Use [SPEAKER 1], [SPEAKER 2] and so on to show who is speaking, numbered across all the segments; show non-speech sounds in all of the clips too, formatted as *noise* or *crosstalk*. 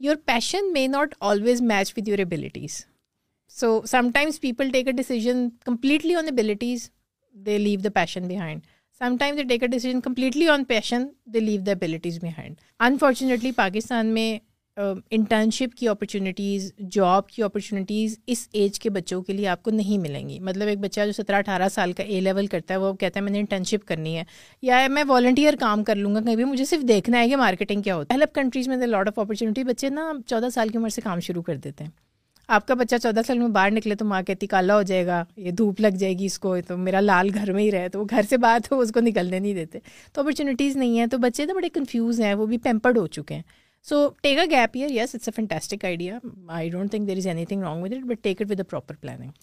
[SPEAKER 1] Your passion may not always match with your abilities so sometimes people take a decision completely on abilities they leave the passion behind sometimes they take a decision completely on passion they leave the abilities behind unfortunately Pakistan میں internship کی opportunities job کی opportunities اس age کے بچوں کے لیے آپ کو نہیں ملیں گی مطلب ایک بچہ جو سترہ اٹھارہ سال کا اے لیول کرتا ہے وہ کہتا ہے میں نے انٹرنشپ کرنی ہے یا میں والنٹیئر کام کر لوں گا کہیں بھی مجھے صرف دیکھنا ہے کہ مارکیٹنگ کیا ہوتا ہے ہیلپ کنٹریز میں دا لاڈ آف اپرچونیٹی بچے نا چودہ سال کی عمر سے کام شروع کر دیتے ہیں آپ کا بچہ چودہ سال میں باہر نکلے تو ماں کہتی کالا ہو جائے گا یہ دھوپ لگ جائے گی اس کو تو میرا لال گھر میں ہی رہے تو وہ گھر سے باہر تو اس کو نکلنے نہیں دیتے تو اپرچونیٹیز نہیں ہیں تو بچے تو بڑے کنفیوز ہیں وہ بھی پیمپرڈ ہو چکے ہیں So take a gap year. Yes, it's a fantastic idea. I don't think there is anything wrong with it, but take it with the proper planning.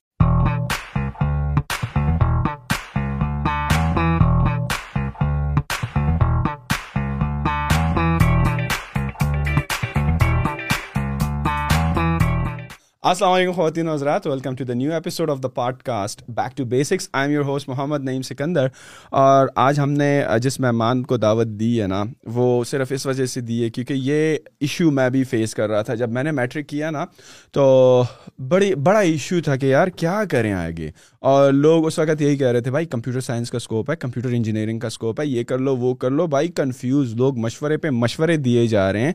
[SPEAKER 2] السلام علیکم خواتین حضرات welcome to the new episode of the podcast back to basics I am your host Muhammad Naeem Sikandar اور آج ہم نے جس مہمان کو دعوت دی ہے نا وہ صرف اس وجہ سے دی ہے کیونکہ یہ ایشو میں بھی فیس کر رہا تھا جب میں نے میٹرک کیا نا تو بڑی بڑا ایشو تھا کہ یار کیا کریں آگے اور لوگ اس وقت یہی کہہ رہے تھے بھائی کمپیوٹر سائنس کا اسکوپ ہے کمپیوٹر انجینئرنگ کا اسکوپ ہے یہ کر لو وہ کر لو بھائی کنفیوز لوگ مشورے پہ مشورے دیے جا رہے ہیں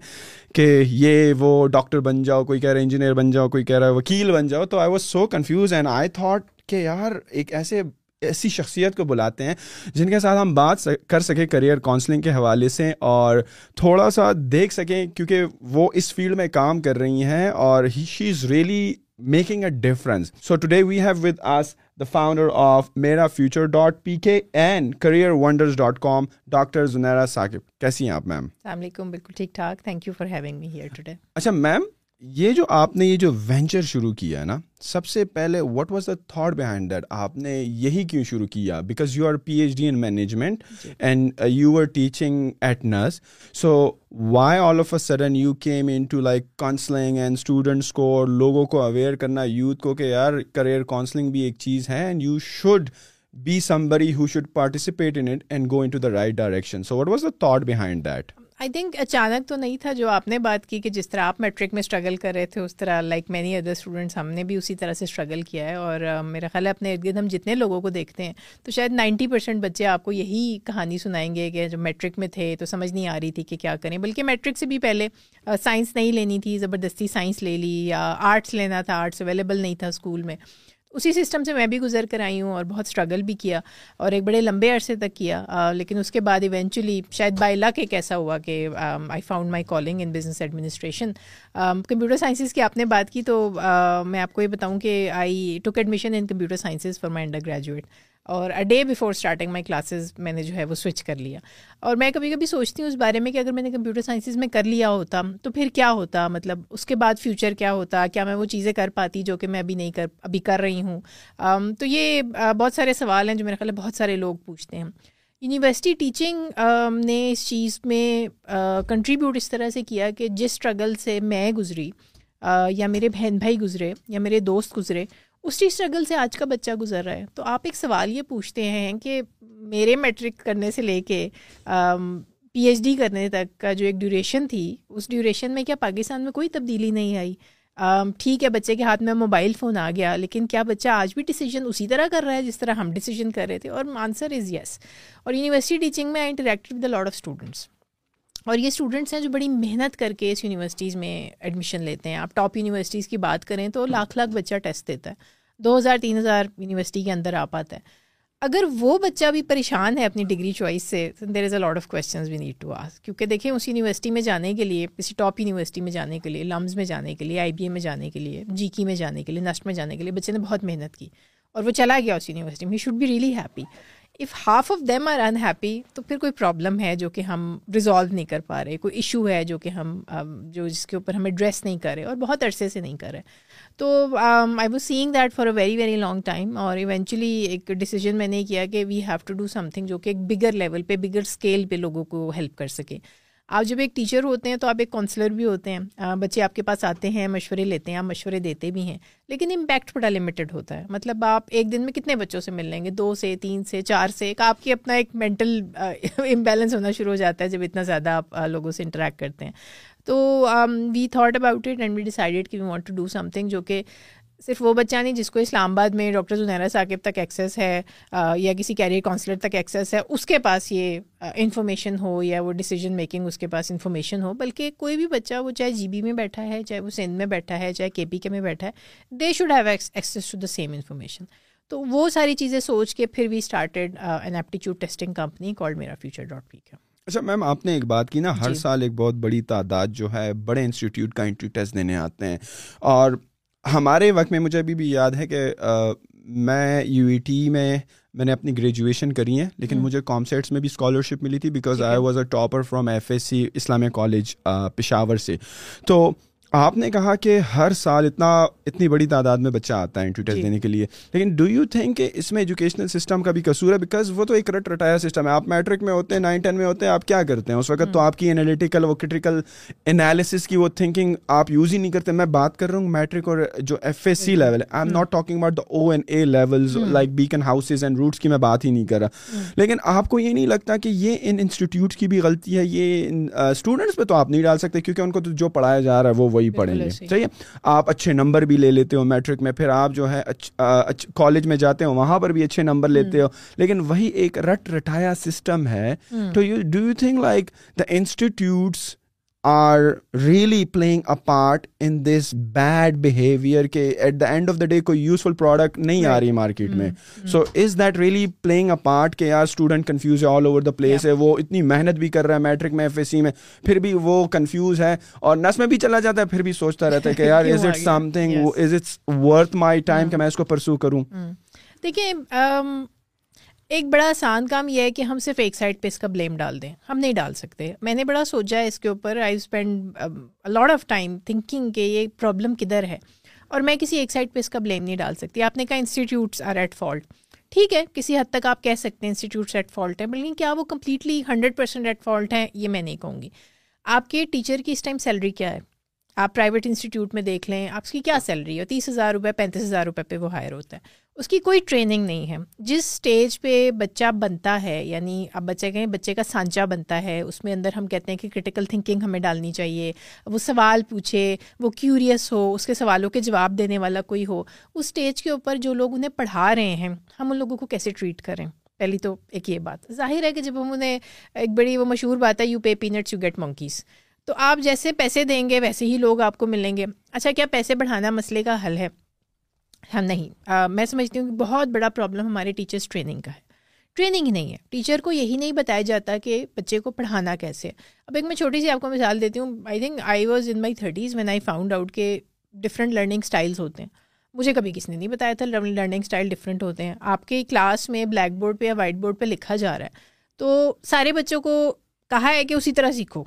[SPEAKER 2] کہ یہ وہ ڈاکٹر بن جاؤ کوئی کہہ رہے انجینئر بن جاؤ کوئی کہہ کہہ رہا ہے وکیل بن جاؤ تو I was so confused and I thought کہ یار ایک ایسے ایسی شخصیت کو بلاتے ہیں جن کے ساتھ ہم بات کر سکیں کریئر کاؤنسلنگ کے حوالے سے اور تھوڑا سا دیکھ سکیں کیونکہ وہ اس فیلڈ میں کام کر رہی ہیں اور he she is really making a difference so today we have with us the founder of Mera future dot P K and career wonders dot com doctor Zunaira Saqib کیسی ہیں آپ میم
[SPEAKER 1] السلام علیکم بالکل ٹھیک ٹھاک thank you for having me here today
[SPEAKER 2] اچھا ma'am یہ جو آپ نے یہ جو وینچر شروع کیا ہے نا سب سے پہلے what was the thought behind that آپ نے یہی کیوں شروع کیا because you are P H D in management and you are teaching at nurse so why all of a sudden you came into like counselling and students کو اور لوگوں کو اویئر کرنا یوتھ کو کہ یار کریئر کاؤنسلنگ بھی ایک چیز ہے and you should be somebody who should participate in it and go into the right direction so what was the thought behind that
[SPEAKER 1] I think اچانک تو نہیں تھا جو آپ نے بات کی کہ جس طرح آپ میٹرک میں اسٹرگل کر رہے تھے اس طرح لائک مینی ادر اسٹوڈنٹس ہم نے بھی اسی طرح سے اسٹرگل کیا ہے اور میرا خیال ہے اپنے ارد گرد ہم جتنے لوگوں کو دیکھتے ہیں تو شاید نائنٹی پرسینٹ بچے آپ کو یہی کہانی سنائیں گے کہ جب میٹرک میں تھے تو سمجھ نہیں آ رہی تھی کہ کیا کریں بلکہ میٹرک سے بھی پہلے سائنس نہیں لینی تھی زبردستی سائنس لے لی یا آرٹس لینا تھا آرٹس اویلیبل نہیں تھا اسکول میں اسی سسٹم سے میں بھی گزر کر آئی ہوں اور بہت اسٹرگل بھی کیا اور ایک بڑے لمبے عرصے تک کیا لیکن اس کے بعد ایونچولی شاید بائی لک ایک ایسا ہوا کہ I found my calling in business administration computer sciences کی آپ نے بات کی تو میں آپ کو یہ بتاؤں کہ I took admission in computer sciences for my undergraduate اور a day before starting my classes میں نے جو ہے وہ سوئچ کر لیا اور میں کبھی کبھی سوچتی ہوں اس بارے میں کہ اگر میں نے کمپیوٹر سائنسز میں کر لیا ہوتا تو پھر کیا ہوتا مطلب اس کے بعد فیوچر کیا ہوتا کیا میں وہ چیزیں کر پاتی جو کہ میں ابھی نہیں کر ابھی کر رہی ہوں تو یہ بہت سارے سوال ہیں جو میرے خیال ہے بہت سارے لوگ پوچھتے ہیں یونیورسٹی ٹیچنگ نے اس چیز میں کنٹریبیوٹ اس طرح سے کیا کہ جس اسٹرگل سے میں گزری یا میرے بہن بھائی گزرے یا میرے دوست گزرے اسی اسٹرگل سے آج کا بچہ گزر رہا ہے تو آپ ایک سوال یہ پوچھتے ہیں کہ میرے میٹرک کرنے سے لے کے پی ایچ ڈی کرنے تک کا جو ایک ڈیوریشن تھی اس ڈیوریشن میں کیا پاکستان میں کوئی تبدیلی نہیں آئی ٹھیک ہے بچے کے ہاتھ میں موبائل فون آ گیا لیکن کیا بچہ آج بھی ڈیسیجن اسی طرح کر رہا ہے جس طرح ہم ڈیسیجن کر رہے تھے اور آنسر از یس اور یونیورسٹی ٹیچنگ میں I interact with the lot of students اور یہ اسٹوڈنٹس ہیں جو بڑی محنت کر کے اس یونیورسٹیز میں ایڈمیشن لیتے ہیں آپ ٹاپ یونیورسٹیز کی بات کریں تو لاکھ لاکھ بچہ ٹیسٹ دیتا ہے دو ہزار تین ہزار یونیورسٹی کے اندر آ پاتا ہے اگر وہ بچہ بھی پریشان ہے اپنی ڈگری چوائس سے there is a lot of questions we need to ask کیونکہ دیکھیں اس یونیورسٹی میں جانے کے لیے کسی ٹاپ یونیورسٹی میں جانے کے لیے لمز میں جانے کے لیے آئی بی اے میں جانے کے لیے جی کی میں جانے کے لیے نسٹ میں جانے کے لیے بچے نے بہت محنت کی اور وہ چلا گیا اس یونیورسٹی میں he should be really happy if half of them are unhappy تو پھر کوئی پرابلم ہے جو کہ ہم ریزالو نہیں کر پا رہے کوئی ایشو ہے جو کہ ہم جو جس کے اوپر ہم ایڈریس نہیں کر رہے اور بہت عرصے سے نہیں کر رہے تو I was saying that for a very very long time اور ایونچولی ایک ڈیسیجن میں نے کیا کہ we have to do something جو کہ ایک بگر لیول پہ بگر اسکیل پہ لوگوں کو ہیلپ کر سکے آپ جب ایک ٹیچر ہوتے ہیں تو آپ ایک کاؤنسلر بھی ہوتے ہیں بچے آپ کے پاس آتے ہیں مشورے لیتے ہیں آپ مشورے دیتے بھی ہیں لیکن امپیکٹ بڑا لمیٹڈ ہوتا ہے مطلب آپ ایک دن میں کتنے بچوں سے مل لیں گے دو سے تین سے چار سے ایک آپ کی اپنا ایک مینٹل امبیلنس *laughs* ہونا شروع ہو جاتا ہے جب اتنا زیادہ آپ لوگوں سے انٹریکٹ کرتے ہیں تو we thought about it and we decided کہ we want to do something جو کہ صرف وہ بچہ نہیں جس کو اسلام آباد میں ڈاکٹر زنیرا ثاقب تک ایکسیس ہے یا کسی کیریئر کاؤنسلر تک ایکسیس ہے اس کے پاس یہ انفارمیشن ہو یا وہ ڈیسیجن میکنگ اس کے پاس انفارمیشن ہو بلکہ کوئی بھی بچہ وہ چاہے جی بی میں بیٹھا ہے چاہے وہ سندھ میں بیٹھا ہے چاہے کے پی کے میں بیٹھا ہے they should have ex access to the same information تو وہ ساری چیزیں سوچ کے پھر we started an aptitude testing company call Mera future dot پی کا
[SPEAKER 2] اچھا میم آپ نے ایک بات کی نا ہر جی۔ سال ایک بہت بڑی تعداد جو ہے بڑے انسٹیٹیوٹ کا انٹری ٹیسٹ دینے آتے ہیں اور ہمارے وقت میں مجھے ابھی بھی یاد ہے کہ میں یو ای ٹی میں میں نے اپنی گریجویشن کری ہے لیکن مجھے کامسیٹس میں بھی اسکالرشپ ملی تھی because I was a topper from F S C Islamia college Peshawar سے تو آپ نے کہا کہ ہر سال اتنا اتنی بڑی تعداد میں بچہ آتا ہے ٹیوٹر جی۔ دینے کے لیے لیکن ڈو یو تھنک کہ اس میں ایجوکیشنل سسٹم کا بھی قصور ہے بیکاز وہ تو ایک رٹ رٹایا سسٹم ہے آپ میٹرک میں ہوتے ہیں نائن ٹین میں ہوتے ہیں آپ کیا کرتے ہیں اس وقت تو آپ کی انالیٹیکل وہ کرٹیکل انالیسس کی وہ تھنکنگ آپ یوز ہی نہیں کرتے میں بات کر رہا ہوں میٹرک اور جو ایف ایس سی لیول ہے I am not talking about the O and A level like B houses and roots کی میں بات ہی نہیں کر رہا لیکن آپ کو یہ نہیں لگتا کہ یہ انسٹیٹیوٹ کی بھی غلطی ہے یہ اسٹوڈنٹس پہ تو آپ نہیں ڈال سکتے کیونکہ ان کو تو جو پڑھایا جا رہا ہے وہ وہی پڑھیں گے چاہیے آپ اچھے نمبر بھی لے لیتے ہو میٹرک میں پھر آپ جو ہے کالج میں جاتے ہو وہاں پر بھی اچھے نمبر لیتے ہو لیکن وہی ایک رٹ رٹایا سسٹم ہے تو you do you think like the institutes are really playing a part in this bad behaviour کہ at the end of the day کوئی یوزفل پروڈکٹ نہیں آ رہی مارکیٹ میں so is that really playing a part کہ یار student confuse ہے all over the place ہے وہ اتنی محنت بھی کر رہا ہے میٹرک میں ایف ایس سی میں پھر بھی وہ کنفیوز ہے اور نس میں بھی چلا جاتا ہے پھر بھی سوچتا رہتا ہے کہ یار is it something is it's worth my time کہ میں اس کو پرسو کروں
[SPEAKER 1] دیکھیے ایک بڑا آسان کام یہ ہے کہ ہم صرف ایک سائڈ پہ اس کا بلیم ڈال دیں ہم نہیں ڈال سکتے میں نے بڑا سوچا ہے اس کے اوپر I spend lot of time thinking کہ یہ پرابلم کدھر ہے اور میں کسی ایک سائڈ پہ اس کا بلیم نہیں ڈال سکتی آپ نے کہا انسٹیٹیوٹس آر ایٹ فالٹ ٹھیک ہے کسی حد تک آپ کہہ سکتے ہیں انسٹیٹیوٹس ایٹ فالٹ ہیں بلکہ کیا وہ completely hundred percent at fault ہیں یہ میں نہیں کہوں گی آپ کے ٹیچر کی اس ٹائم سیلری کیا ہے آپ پرائیویٹ انسٹیٹیوٹ میں دیکھ لیں آپ کی کیا سیلری ہے تیس ہزار پینتیس ہزار روپئے پہ وہ ہائر ہوتا ہے اس کی کوئی ٹریننگ نہیں ہے جس اسٹیج پہ بچہ بنتا ہے یعنی اب بچے کہیں بچے کا سانچہ بنتا ہے اس میں اندر ہم کہتے ہیں کہ کرٹیکل تھنکنگ ہمیں ڈالنی چاہیے وہ سوال پوچھے وہ کیوریس ہو اس کے سوالوں کے جواب دینے والا کوئی ہو اس اسٹیج کے اوپر جو لوگ انہیں پڑھا رہے ہیں ہم ان لوگوں کو کیسے ٹریٹ کریں پہلی تو ایک یہ بات ظاہر ہے کہ جب ہم انہیں ایک بڑی وہ مشہور بات ہے you you pay peanuts get تو آپ جیسے پیسے دیں گے ویسے ہی لوگ آپ کو ملیں گے اچھا کیا پیسے بڑھانا مسئلے کا حل ہے ہم نہیں میں سمجھتی ہوں کہ بہت بڑا پرابلم ہمارے ٹیچرس ٹریننگ کا ہے ٹریننگ ہی نہیں ہے ٹیچر کو یہی نہیں بتایا جاتا کہ بچے کو پڑھانا کیسے اب ایک میں چھوٹی سی آپ کو مثال دیتی ہوں I think I was in my thirties when I found out کہ ڈفرینٹ لرننگ اسٹائلس ہوتے ہیں مجھے کبھی کسی نے نہیں بتایا تھا لرننگ اسٹائل ڈفرینٹ ہوتے ہیں آپ کے کلاس میں بلیک بورڈ پہ یا وائٹ بورڈ پہ لکھا جا رہا ہے تو سارے بچوں کو کہا ہے کہ اسی طرح سیکھو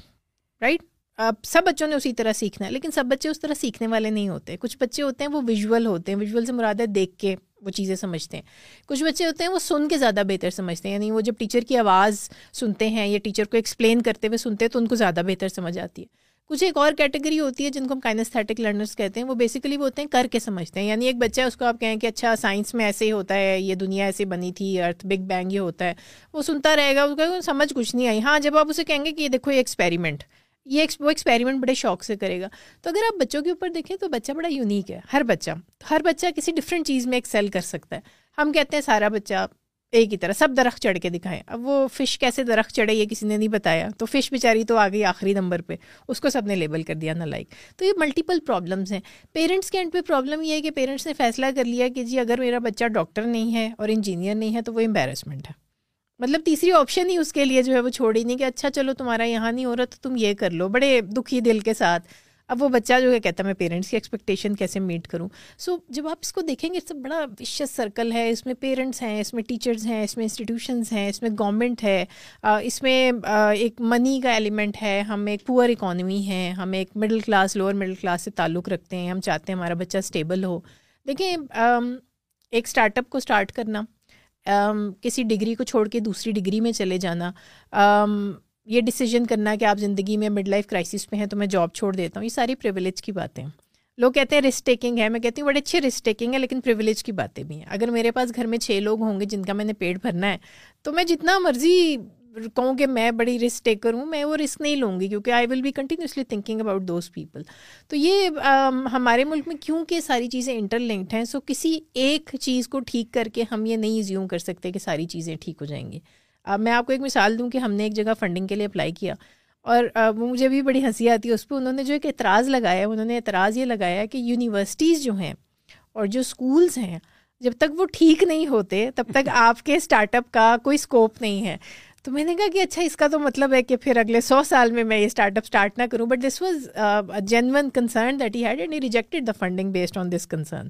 [SPEAKER 1] رائٹ آپ سب بچوں نے اسی طرح سیکھنا ہے لیکن سب بچے اس طرح سیکھنے والے نہیں ہوتے کچھ بچے ہوتے ہیں وہ ویژول ہوتے ہیں ویژول سے مراد ہے دیکھ کے وہ چیزیں سمجھتے ہیں کچھ بچے ہوتے ہیں وہ سن کے زیادہ بہتر سمجھتے ہیں یعنی وہ جب ٹیچر کی آواز سنتے ہیں یا ٹیچر کو ایکسپلین کرتے ہوئے سنتے ہیں تو ان کو زیادہ بہتر سمجھ آتی ہے کچھ ایک اور کیٹیگری ہوتی ہے جن کو ہم کائنسٹھیٹک لرنرس کہتے ہیں وہ بیسیکلی وہ ہوتے ہیں کر کے سمجھتے ہیں یعنی ایک بچہ اس کو آپ کہیں کہ اچھا سائنس میں ایسے ہی ہوتا ہے یہ دنیا ایسے بنی تھی ارتھ بگ بینگ یہ ہوتا ہے وہ سنتا رہے گا اس کو سمجھ کچھ نہیں آئی ہاں جب آپ اسے کہیں گے کہ یہ دیکھو یہ ایکسپیریمنٹ یہ وہ ایکسپیریمنٹ بڑے شوق سے کرے گا تو اگر آپ بچوں کے اوپر دیکھیں تو بچہ بڑا یونیک ہے ہر بچہ ہر بچہ کسی ڈفرینٹ چیز میں ایکسیل کر سکتا ہے ہم کہتے ہیں سارا بچہ ایک ہی طرح سب درخت چڑھ کے دکھائیں اب وہ فش کیسے درخت چڑھے یہ کسی نے نہیں بتایا تو فش بیچاری تو آ گئی آخری نمبر پہ اس کو سب نے لیبل کر دیا نا لائک تو یہ ملٹیپل پرابلمس ہیں پیرنٹس کے اینڈ پہ پرابلم یہ ہے کہ پیرنٹس نے فیصلہ کر لیا کہ جی اگر میرا بچہ ڈاکٹر نہیں ہے اور انجینئر نہیں ہے تو وہ امبیرسمنٹ ہے مطلب تیسری آپشن ہی اس کے لیے جو ہے وہ چھوڑی نہیں کہ اچھا چلو تمہارا یہاں نہیں ہو رہا تو تم یہ کر لو بڑے دکھی دل کے ساتھ اب وہ بچہ جو ہے کہتا ہے میں پیرنٹس کی ایکسپیکٹیشن کیسے میٹ کروں سو جب آپ اس کو دیکھیں گے اس بڑا وشیس سرکل ہے اس میں پیرنٹس ہیں اس میں ٹیچرس ہیں اس میں انسٹیٹیوشنز ہیں اس میں گورنمنٹ ہے اس میں ایک منی کا ایلیمنٹ ہے ہم ایک پور اکانومی ہے ہم ایک middle class lower middle class سے تعلق رکھتے ہیں ہم چاہتے ہیں ہمارا بچہ اسٹیبل ہو دیکھیں ایک اسٹارٹ اپ کو اسٹارٹ کرنا Um, کسی ڈگری کو چھوڑ کے دوسری ڈگری میں چلے جانا um, یہ ڈیسیجن کرنا کہ آپ زندگی میں مڈ لائف کرائسس میں ہیں تو میں جاب چھوڑ دیتا ہوں یہ ساری پریولیج کی باتیں لوگ کہتے ہیں رسک ٹیکنگ ہے میں کہتی ہوں بڑے اچھے رسک ٹیکنگ ہے لیکن پریولیج کی باتیں بھی ہیں اگر میرے پاس گھر میں چھ لوگ ہوں گے جن کا میں نے پیٹ بھرنا ہے تو میں جتنا مرضی کہوں کہ میں بڑی رسک ٹیکر ہوں میں وہ رسک نہیں لوں گی کیونکہ I will be continuously thinking about those people تو یہ ہمارے ملک میں کیوں کہ ساری چیزیں انٹر لنکڈ ہیں سو کسی ایک چیز کو ٹھیک کر کے ہم یہ نہیں زیوم کر سکتے کہ ساری چیزیں ٹھیک ہو جائیں گی میں آپ کو ایک مثال دوں کہ ہم نے ایک جگہ فنڈنگ کے لیے اپلائی کیا اور وہ مجھے بھی بڑی ہنسی آتی ہے اس پہ انہوں نے جو ایک اعتراض لگایا انہوں نے اعتراض یہ لگایا کہ یونیورسٹیز جو ہیں اور جو اسکولس ہیں جب تک وہ ٹھیک نہیں ہوتے تب تک آپ کے اسٹارٹ اپ کا کوئی اسکوپ نہیں ہے تو میں نے کہا کہ اچھا اس کا تو مطلب ہے کہ پھر اگلے سو سال میں میں یہ اسٹارٹ اپ اسٹارٹ نہ کروں but this was genuine concern that had and he rejected the funding based on this concern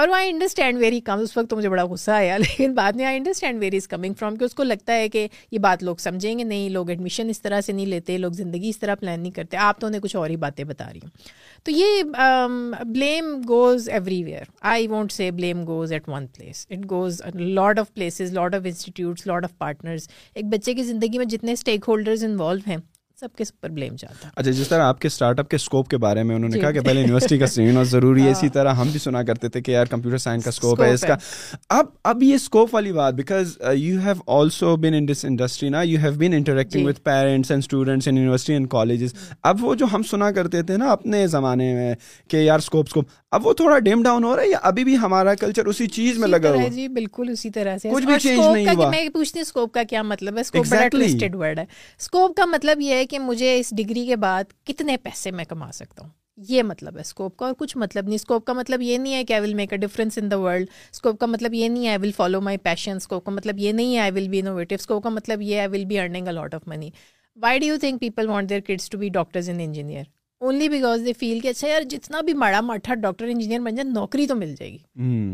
[SPEAKER 1] اور وہ آئی انڈرسٹینڈ ویری کم اس وقت تو مجھے بڑا غصہ آیا *laughs* لیکن بعد میں I understand where he is coming from کہ اس کو لگتا ہے کہ یہ بات لوگ سمجھیں گے نہیں لوگ ایڈمیشن اس طرح سے نہیں لیتے لوگ زندگی اس طرح پلان نہیں کرتے آپ تو انہیں کچھ اور ہی باتیں بتا رہی ہوں تو یہ blame goes everywhere I won't say blame goes at one place it goes lot of places lot of institutes lot of partners ایک بچے کی زندگی میں جتنے اسٹیک ہولڈرز انوالو ہیں سب کے اوپر بلیم جاتا ہے
[SPEAKER 2] اچھا جس طرح آپ کے اسٹارٹ اپ کے اسکوپ کے بارے میں انہوں نے جی، کہا کہ جی۔ پہلے یونیورسٹی کا سین اور ضروری ہے *laughs* ہاں۔ اسی طرح ہم بھی سنا کرتے تھے کہ یار کمپیوٹر سائنس کا اسکوپ ہے اس کا اب اب یہ اسکوپ والی بات because you have also been in this industry نا you have been interacting with parents and students and university and colleges اب وہ جو ہم سنا کرتے تھے نا اپنے زمانے میں کہ یار اسکوپ اسکوپ اب وہ تھوڑا ڈیم ڈاؤن ہو رہا ہے یا ابھی بھی ہمارا کلچر اسی چیز میں لگا ہوا
[SPEAKER 1] جی بالکل اسی طرح سے
[SPEAKER 2] کچھ بھی چینج نہیں ہوا
[SPEAKER 1] میں پوچھتی ہوں اسکوپ کا کیا مطلب ہے اسکوپ بڑا ٹویسٹڈ ورڈ ہے اسکوپ کا مطلب یہ ہے کہ مجھے اس ڈگری کے بعد کتنے پیسے میں کما سکتا ہوں یہ مطلب ہے اسکوپ کا اور کچھ مطلب نہیں اسکوپ کا مطلب یہ نہیں ہے کہ I will make a difference in the world scope کا مطلب یہ نہیں ہے I will follow my passion scope کا مطلب یہ نہیں ہے I will be innovative scope کا مطلب یہ I will be earning a lot of money why do you think people want their kids to be doctors and engineer only because they feel کہ اچھا یار جتنا بھی ماڑا مٹھا ڈاکٹر انجینئر بن جائے نوکری تو مل جائے گی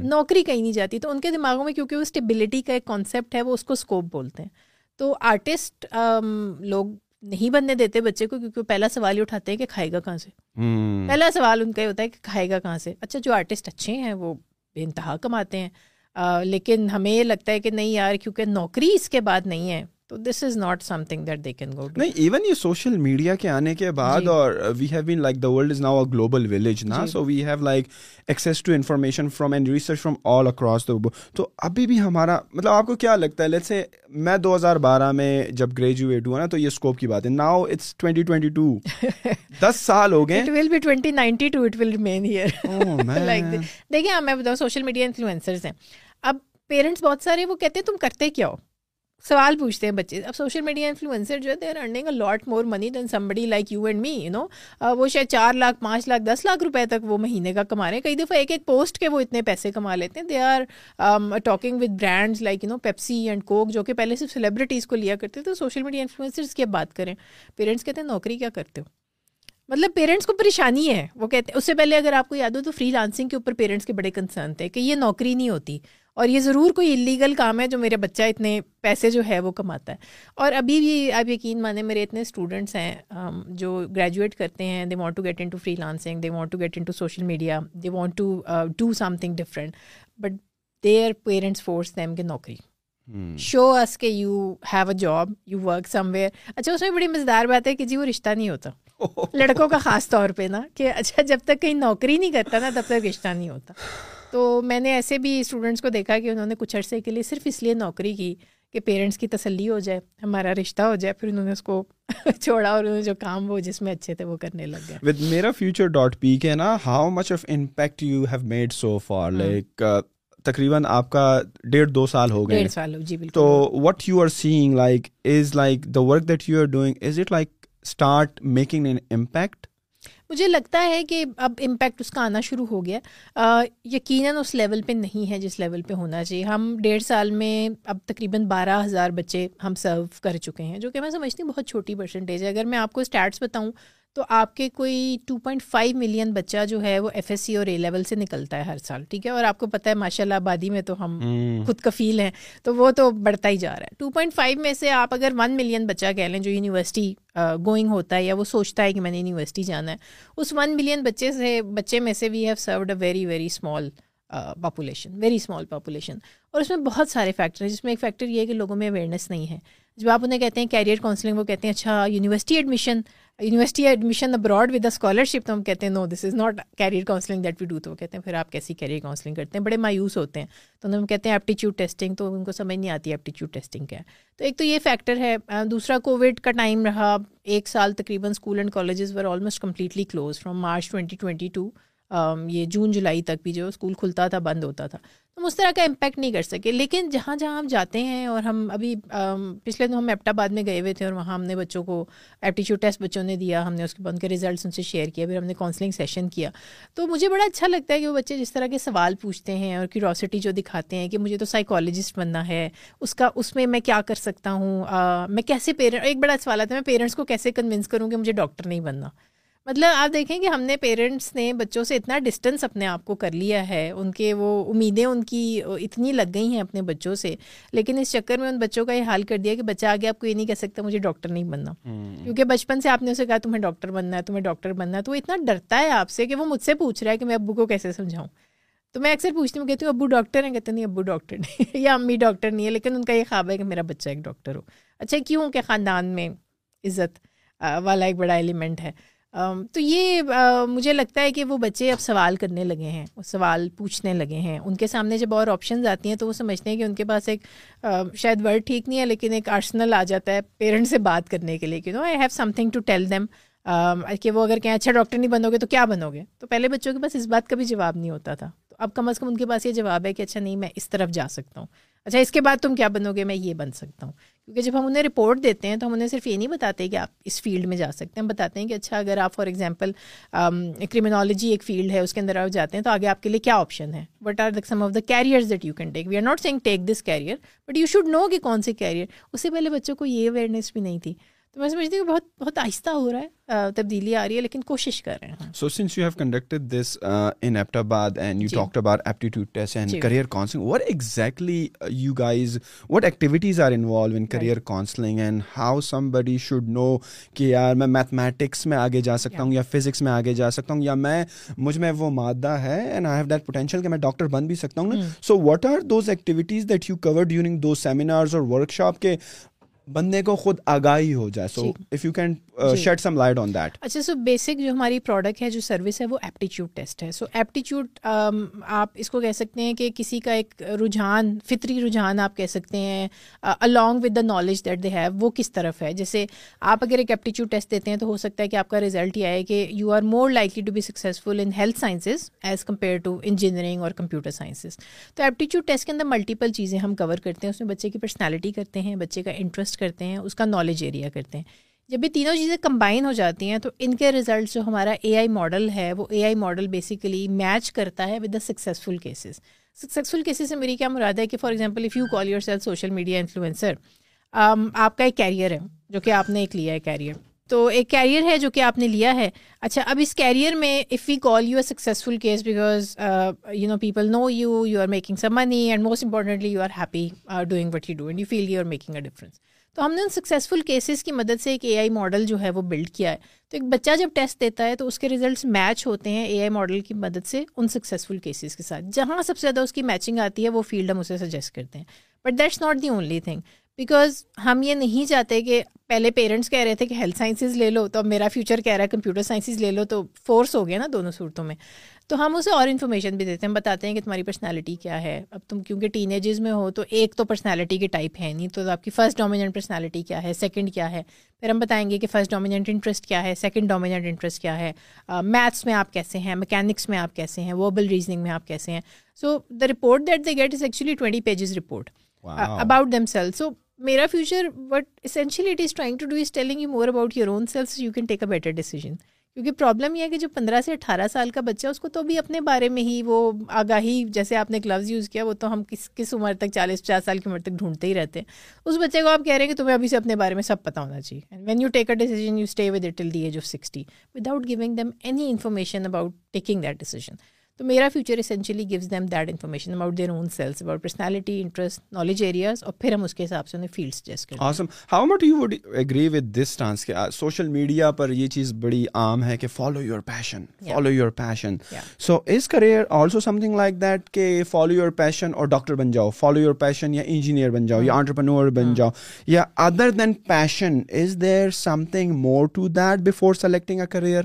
[SPEAKER 1] نوکری کہیں نہیں جاتی تو ان کے دماغوں میں کیونکہ وہ اسٹیبلٹی کا ایک کانسیپٹ ہے وہ اس کو اسکوپ بولتے ہیں تو آرٹسٹ لوگ نہیں بننے دیتے بچے کو کیونکہ پہلا سوال ہی اٹھاتے ہیں کہ کھائے گا کہاں سے پہلا سوال ان کا یہ ہوتا ہے کہ کھائے گا کہاں سے اچھا جو آرٹسٹ اچھے ہیں وہ بے انتہا کماتے ہیں لیکن ہمیں یہ لگتا ہے کہ نہیں یار کیونکہ نوکری اس کے بعد نہیں ہے تو this is not something that they can go to
[SPEAKER 2] نہیں ایون یہ سوشل میڈیا کے آنے کے بعد جی. اور we have been like the world is now a global village نا so we have like access to information from and research from all across the تو ابھی بھی ہمارا مطلب آپ کو کیا لگتا ہے لیٹ سے میں دو ہزار بارہ میں جب گریجویٹ ہوا نا تو یہ اسکوپ کی بات ہے now it's twenty twenty two دس سال ہو گئے it
[SPEAKER 1] will be twenty ninety two it will remain here like دیکھیں ہمیں بتاؤ سوشل میڈیا انفلوئنسرز ہیں اب پیرنٹس بہت سارے وہ کہتے ہیں تم کرتے کیا ہو سوال پوچھتے ہیں بچے اب سوشل میڈیا انفلوئنسر جو ہے they are a lot more money then somebody like you and me you know وہ شاید چار لاکھ پانچ لاکھ دس لاکھ روپئے تک وہ مہینے کا کما رہے ہیں کئی دفعہ ایک ایک پوسٹ کے وہ اتنے پیسے کما لیتے ہیں they are talking with brand like you know Pepsi and Coke جو کہ پہلے صرف سیلیبریٹیز کو لیا کرتے تو سوشل میڈیا انفلوئنسرس کی اب بات کریں پیرنٹس کہتے ہیں نوکری کیا کرتے ہو مطلب پیرنٹس کو پریشانی ہے وہ کہتے ہیں اس سے پہلے اگر آپ کو یاد ہو تو فری لانسنگ کے اوپر پیرنٹس کے بڑے کنسرن تھے کہ یہ نوکری نہیں ہوتی اور یہ ضرور کوئی اللیگل کام ہے جو میرا بچہ اتنے پیسے جو ہے وہ کماتا ہے اور ابھی بھی آپ یقین مانیں میرے اتنے اسٹوڈنٹس ہیں جو گریجویٹ کرتے ہیں دے want to get in to free lancing they want to get in to social media they want to do some thing different but they are parents force them کے نوکری شو اس کے you have a job you work some where اچھا اس میں بڑی مزدار بات ہے کہ جی وہ رشتہ نہیں ہوتا *laughs* لڑکوں کا خاص طور پہ نا کہ اچھا جب تک کہیں نوکری نہیں کرتا نا تب تک رشتہ نہیں ہوتا تو میں نے ایسے بھی اسٹوڈنٹس کو دیکھا کہ انہوں نے کچھ عرصے کے لیے صرف اس لیے نوکری کی کہ پیرنٹس کی تسلی ہو جائے ہمارا رشتہ ہو جائے پھر انہوں نے اس کو *laughs* چھوڑا اور انہوں نے جو کام وہ جس میں اچھے تھے وہ کرنے لگ گئے
[SPEAKER 2] with Mera future dot P K نا how much of impact you have made so far like تقریباً آپ کا ڈیڑھ دو سال ہو گئے ڈیڑھ سال ہو
[SPEAKER 1] جی بالکل
[SPEAKER 2] تو what you are saying like is like the work that you are doing is it like start making an impact
[SPEAKER 1] مجھے لگتا ہے کہ اب امپیکٹ اس کا آنا شروع ہو گیا یقیناً اس لیول پہ نہیں ہے جس لیول پہ ہونا چاہیے ہم ڈیڑھ سال میں اب تقریباً بارہ ہزار بچے ہم سرو کر چکے ہیں جو کہ میں سمجھتی ہوں بہت چھوٹی پرسنٹیج ہے اگر میں آپ کو اسٹیٹس بتاؤں تو آپ کے کوئی ٹو پوائنٹ فائیو ملین بچہ جو ہے وہ ایف ایس سی اور اے لیول سے نکلتا ہے ہر سال ٹھیک ہے اور آپ کو پتہ ہے ماشاء اللہ آبادی میں تو ہم خود کفیل ہیں تو وہ تو بڑھتا ہی جا رہا ہے ٹو پوائنٹ فائیو میں سے آپ اگر ون ملین بچہ کہہ لیں جو یونیورسٹی گوئنگ ہوتا ہے یا وہ سوچتا ہے کہ میں نے یونیورسٹی جانا ہے اس ون ملین بچے سے بچے میں سے we have served a very very small population very small population اور اس میں بہت سارے فیکٹر ہیں جس میں ایک فیکٹر یہ ہے کہ لوگوں میں اویئرنیس نہیں ہے جب آپ انہیں کہتے ہیں کیریئر کاؤنسلنگ وہ کہتے ہیں اچھا university admission university admission abroad with scholarship تو ہم کہتے ہیں no this is not career counselling that we do تو کہتے ہیں پھر آپ کیسی کیریئر کاؤنسلنگ کرتے ہیں بڑے مایوس ہوتے ہیں تو ہم کہتے ہیں ایپٹیچیوڈ ٹیسٹنگ تو ان کو سمجھ نہیں آتی ایپٹیچیوڈ ٹیسٹنگ کیا ہے تو ایک تو یہ فیکٹر ہے دوسرا کووڈ کا ٹائم رہا ایک سال تقریباً school and colleges were almost completely close from March twenty twenty two یہ جون جولائی تک بھی جو اسکول کھلتا تھا بند ہوتا تھا ہم اس طرح کا امپیکٹ نہیں کر سکے لیکن جہاں جہاں ہم جاتے ہیں اور ہم ابھی پچھلے دن ہم آباد میں گئے ہوئے تھے اور وہاں ہم نے بچوں کو ایپٹیچیوڈ ٹیسٹ بچوں نے دیا ہم نے اس کے بعد ان کے ریزلٹس ان سے شیئر کیا پھر ہم نے کاؤنسلنگ سیشن کیا تو مجھے بڑا اچھا لگتا ہے کہ وہ بچے جس طرح کے سوال پوچھتے ہیں اور کیوروسٹی جو دکھاتے ہیں کہ مجھے تو سائیکالوجسٹ بننا ہے اس کا اس میں میں کیا کر سکتا ہوں میں کیسے پیرنٹ ایک بڑا سوال آتا ہے میں پیرنٹس کو کیسے کنونس کروں کہ مجھے ڈاکٹر نہیں بننا مطلب آپ دیکھیں کہ ہم نے پیرنٹس نے بچوں سے اتنا ڈسٹینس اپنے آپ کو کر لیا ہے ان کے وہ امیدیں ان کی اتنی لگ گئی ہیں اپنے بچوں سے لیکن اس چکر میں ان بچوں کا یہ حال کر دیا کہ بچہ آگے آپ کو یہ نہیں کہہ سکتا مجھے ڈاکٹر نہیں بننا کیونکہ بچپن سے آپ نے اسے کہا تمہیں ڈاکٹر بننا ہے تمہیں ڈاکٹر بننا ہے تو وہ اتنا ڈرتا ہے آپ سے کہ وہ مجھ سے پوچھ رہا ہے کہ میں ابو کو کیسے سمجھاؤں تو میں اکثر پوچھتی ہوں کہتی ہوں ابو ڈاکٹر ہیں کہتے نہیں ابو ڈاکٹر نہیں یا امی ڈاکٹر نہیں ہے لیکن ان کا یہ خواب ہے کہ میرا بچہ ایک ڈاکٹر ہو اچھا کیوں کہ خاندان میں عزت والا ایک بڑا ایلیمنٹ ہے تو یہ مجھے لگتا ہے کہ وہ بچے اب سوال کرنے لگے ہیں سوال پوچھنے لگے ہیں ان کے سامنے جب اور آپشنز آتی ہیں تو وہ سمجھتے ہیں کہ ان کے پاس ایک شاید ورڈ ٹھیک نہیں ہے لیکن ایک آرسنل آ جاتا ہے پیرنٹ سے بات کرنے کے لیے کیونکہ I have something to tell them کہ وہ اگر کہیں اچھا ڈاکٹر نہیں بنو گے تو کیا بنو گے تو پہلے بچوں کے پاس اس بات کا بھی جواب نہیں ہوتا تھا تو اب کم از کم ان کے پاس یہ جواب ہے کہ اچھا نہیں میں اس طرف جا سکتا ہوں اچھا اس کے بعد تم کیا بنو گے میں یہ بن سکتا ہوں کیونکہ جب ہم انہیں رپورٹ دیتے ہیں تو ہم انہیں صرف یہ نہیں بتاتے کہ آپ اس فیلڈ میں جا سکتے ہیں ہم بتاتے ہیں کہ اچھا اگر آپ فار ایگزامپل کریمنالوجی ایک فیلڈ ہے اس کے اندر آپ جاتے ہیں تو آگے آپ کے لیے کیا آپشن ہے what are some of the careers that you can take we are not saying take this career but you should know کہ کون سے کیریئر اس سے پہلے بچوں کو یہ اویئرنیس بھی نہیں تھی تو میں سمجھتی ہوں بہت بہت آہستہ ہو رہا ہے تبدیلی آ رہی ہے لیکن کوشش کر رہے ہیں
[SPEAKER 2] so since you have conducted this in Abbottabad and you talked about aptitude test and career counselling what exactly you guys what activities are involve in career counselling and how somebody should know کہ یار میں mathematics میں آگے جا سکتا ہوں یا physics میں آگے جا سکتا ہوں یا میں مجھ میں وہ مادہ ہے and I have that potential کہ میں ڈاکٹر بن بھی سکتا ہوں so what are those activities that you cover during those seminars اور ورک شاپ کے بندے کو خود آگاہی ہو جائے so so if you can shed some light on that
[SPEAKER 1] اچھا بیسک جو ہماری پروڈکٹ ہے ہے ہے جو سروس وہ ایپٹیچیوڈ ایپٹیچیوڈ ٹیسٹ سو آپ اس کو کہہ سکتے ہیں کہ کسی کا ایک رجحان فطری رجحان آپ کہہ سکتے ہیں along with the knowledge that they have وہ کس طرف ہے جیسے آپ اگر ایک ایپٹیچیوڈ ٹیسٹ دیتے ہیں تو ہو سکتا ہے کہ آپ کا ریزلٹ یہ آئے کہ you are more likely to be successful in health sciences as compared to engineering اور کمپیوٹر سائنسز تو ایپٹیچیوڈ ٹیسٹ کے اندر ملٹیپل چیزیں ہم کور کرتے ہیں اس میں بچے کی پرسنالٹی کرتے ہیں بچے کا انٹرسٹ کرتے ہیں اس کا نالج ایریا کرتے ہیں جب بھی تینوں چیزیں کمبائن ہو جاتی ہیں تو ان کے ریزلٹ جو ہمارا اے آئی ماڈل ہے وہ A I model basically match کرتا ہے with the successful cases successful cases سے میری کیا مراد ہے کہ for example if you call yourself social media influencer آپ کا ایک کیریئر ہے جو کہ آپ نے ایک لیا ہے کیریئر تو ایک کیریئر ہے جو کہ آپ نے لیا ہے اچھا اب اس کیریئر میں if you call you a successful case because you know people know you you are making some money and most you are happy doing what you do and you feel you are making a difference تو ہم نے ان successful cases کی مدد سے ایک اے I model جو ہے وہ بلڈ کیا ہے تو ایک بچہ جب ٹیسٹ دیتا ہے تو اس کے ریزلٹس میچ ہوتے ہیں اے آئی ماڈل کی مدد سے ان سکسیزفل کیسز کے ساتھ جہاں سب سے زیادہ اس کی میچنگ آتی ہے وہ فیلڈ ہم اسے سجیسٹ کرتے ہیں but that's not the only thing because ہم یہ نہیں چاہتے کہ پہلے پیرنٹس کہہ رہے تھے کہ ہیلتھ سائنسز لے لو تو اب میرا فیوچر کہہ رہا ہے کمپیوٹر سائنسز لے لو تو فورس ہو گیا نا دونوں صورتوں میں تو ہم اسے اور انفارمیشن بھی دیتے ہیں بتاتے ہیں کہ تمہاری پرسنالٹی کیا ہے اب تم کیونکہ ٹین ایجز میں ہو تو ایک تو پرسنالٹی کے ٹائپ ہے نہیں تو آپ کی فرسٹ ڈومیننٹ پرسنالٹی کیا ہے سیکنڈ کیا ہے پھر ہم بتائیں گے کہ فرسٹ ڈومیننٹ انٹرسٹ کیا ہے سیکنڈ ڈومیننٹ انٹرسٹ کیا ہے میتھس میں آپ کیسے ہیں میکینکس میں آپ کیسے ہیں وربل ریزننگ میں آپ کیسے ہیں so the report that they get is actually twenty pages report about themselves so Mera Future but essentially it is trying to do is telling you more about your own selves you can take a better decision کیونکہ problem یہ ہے کہ جو پندرہ سے اٹھارہ سال کا بچہ ہے اس کو تو ابھی اپنے بارے میں ہی وہ آگاہی جیسے آپ نے گلوز یوز کیا وہ تو ہم کس کس عمر تک چالیس پچاس سال کی عمر تک ڈھونڈتے ہی رہتے ہیں اس بچے کو آپ کہہ رہے ہیں کہ تمہیں ابھی سے اپنے بارے میں سب پتا ہونا چاہیے and when you take a decision you stay with until the age of sixty without giving them any information about taking that decision تو Mera Future essentially gives them that information about their own selves about personality interest knowledge areas اور پھر ہم اس کے حساب سے انہیں fields جیس کریں
[SPEAKER 2] awesome how much you would agree with this trends کے سوشل میڈیا پر یہ چیز بڑی عام ہے کہ follow your passion follow your passion so is career also something like that کہ فالو یور پیشن اور ڈاکٹر بن جاؤ فالو یور پیشن یا انجینئر بن جاؤ یا آنٹرپرنور mm. بن mm. جاؤ یا other than passion is there something more to that before selecting a career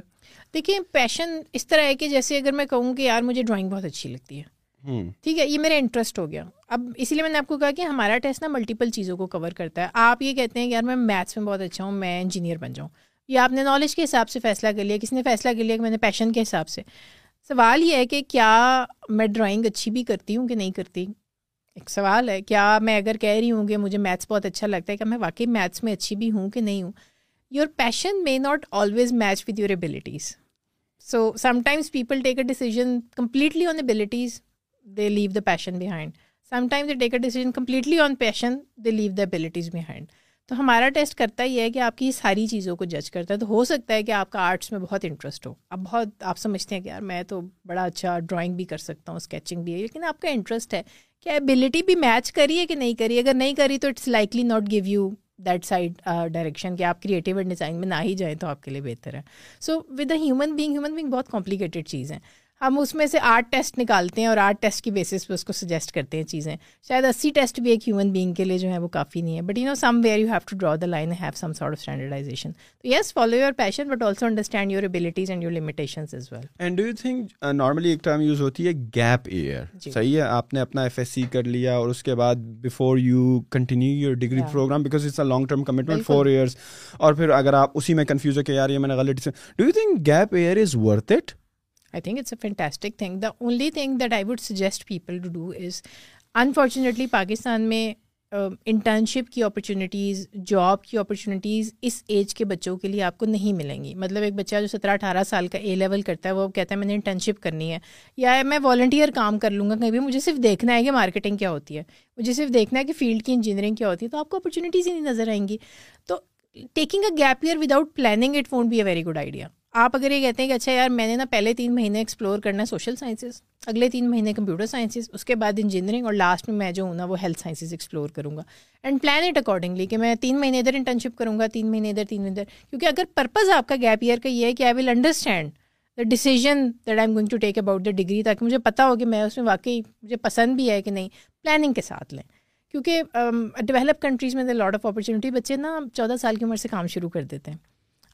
[SPEAKER 1] دیکھیے پیشن اس طرح ہے کہ جیسے اگر میں کہوں کہ یار مجھے ڈرائنگ بہت اچھی لگتی ہے ٹھیک ہے یہ میرا انٹرسٹ ہو گیا اب اسی لیے میں نے آپ کو کہا کہ ہمارا ٹیسٹ نا ملٹیپل چیزوں کو کور کرتا ہے آپ یہ کہتے ہیں کہ یار میں میتھس میں بہت اچھا ہوں میں انجینئر بن جاؤں یا آپ نے نالج کے حساب سے فیصلہ کر لیا کسی نے فیصلہ کر لیا کہ میں نے پیشن کے حساب سے سوال یہ ہے کہ کیا میں ڈرائنگ اچھی بھی کرتی ہوں کہ نہیں کرتی ایک سوال ہے کیا میں اگر کہہ رہی ہوں کہ مجھے میتھس بہت اچھا لگتا ہے کہ میں واقعی میتھس میں اچھی بھی ہوں کہ نہیں ہوں your passion may not always match with your abilities so sometimes people take a decision completely on abilities they leave the passion behind sometimes they take a decision completely on passion they leave the abilities behind تو ہمارا test کرتا ہی ہے کہ آپ کی ساری چیزوں کو جج کرتا ہے تو ہو سکتا ہے کہ آپ کا آرٹس میں بہت انٹرسٹ ہو اب بہت آپ سمجھتے ہیں کہ یار میں تو بڑا اچھا ڈرائنگ بھی کر سکتا ہوں اسکیچنگ بھی ہے لیکن آپ کا انٹرسٹ ہے کہ ابیلٹی بھی میچ کری ہے کہ نہیں کری اگر نہیں کری تو it's likely not give you that side direction کہ آپ کریٹیو ڈیزائن میں نہ ہی جائیں تو آپ کے لیے بہتر ہے so with human being human being بہت کمپلیکیٹیڈ چیز ہے ہم اس میں سے آٹھ ٹیسٹ نکالتے ہیں اور آٹھ ٹیسٹ کی بیسس پہ اس کو سجیسٹ کرتے ہیں چیزیں شاید اسی ٹیسٹ بھی ایک ہیومن بینگ کے لیے جو ہے وہ کافی نہیں ہے but you know somewhere you have to draw the line have some sort of standardisation تو yes follow your passion but also understand your abilities and your limitation as well
[SPEAKER 2] and do you think normally ایک term use ہوتی ہے gap year صحیح ہے آپ نے اپنا F S C کر لیا اور اس کے بعد before you continue your degree program because it's a long term commitment four years اور پھر اگر آپ اسی میں کنفیوز ہو کہ یار یہ میں نے غلط do you think gap year is worth it
[SPEAKER 1] I think it's a fantastic thing the only thing that I would suggest people to do is unfortunately Pakistan میں انٹرنشپ کی اپرچونیٹیز جاب کی opportunities اس age کے بچوں کے لیے آپ کو نہیں ملیں گی مطلب ایک بچہ جو سترہ اٹھارہ سال کا اے لیول کرتا ہے وہ کہتا ہے میں نے انٹرنشپ کرنی ہے یا میں والنٹیئر کام کر لوں گا کہیں بھی مجھے صرف دیکھنا ہے کہ مارکیٹنگ کیا ہوتی ہے مجھے صرف دیکھنا ہے کہ فیلڈ کی انجینئرنگ کیا ہوتی ہے تو آپ کو اپرچونیٹیز ہی نہیں نظر آئیں گی تو taking a gap year without planning it won't be a very good idea آپ اگر یہ کہتے ہیں کہ اچھا یار میں نے نا پہلے تین مہینے ایکسپلور کرنا ہے سوشل سائنسز اگلے تین مہینے کمپیوٹر سائنسز اس کے بعد انجینئرنگ اور لاسٹ میں میں جو ہوں نا وہ ہیلتھ سائنسز ایکسپلور کروں گا اینڈ پلان اٹ اکارڈنگلی کہ میں تین مہینے ادھر انٹرنشپ کروں گا تین مہینے ادھر تین مہینے ادھر کیونکہ اگر پرپز آپ کا گیپ ایئر کا یہ ہے کہ I will understand the decision that I am going to take about the degree تاکہ مجھے پتا ہو کہ میں اس میں واقعی مجھے پسند بھی ہے کہ نہیں پلاننگ کے ساتھ لیں کیونکہ ڈیولپ کنٹریز میں لاڈ آف اپرچونیٹی بچے نا چودہ سال کی عمر سے کام شروع کر دیتے ہیں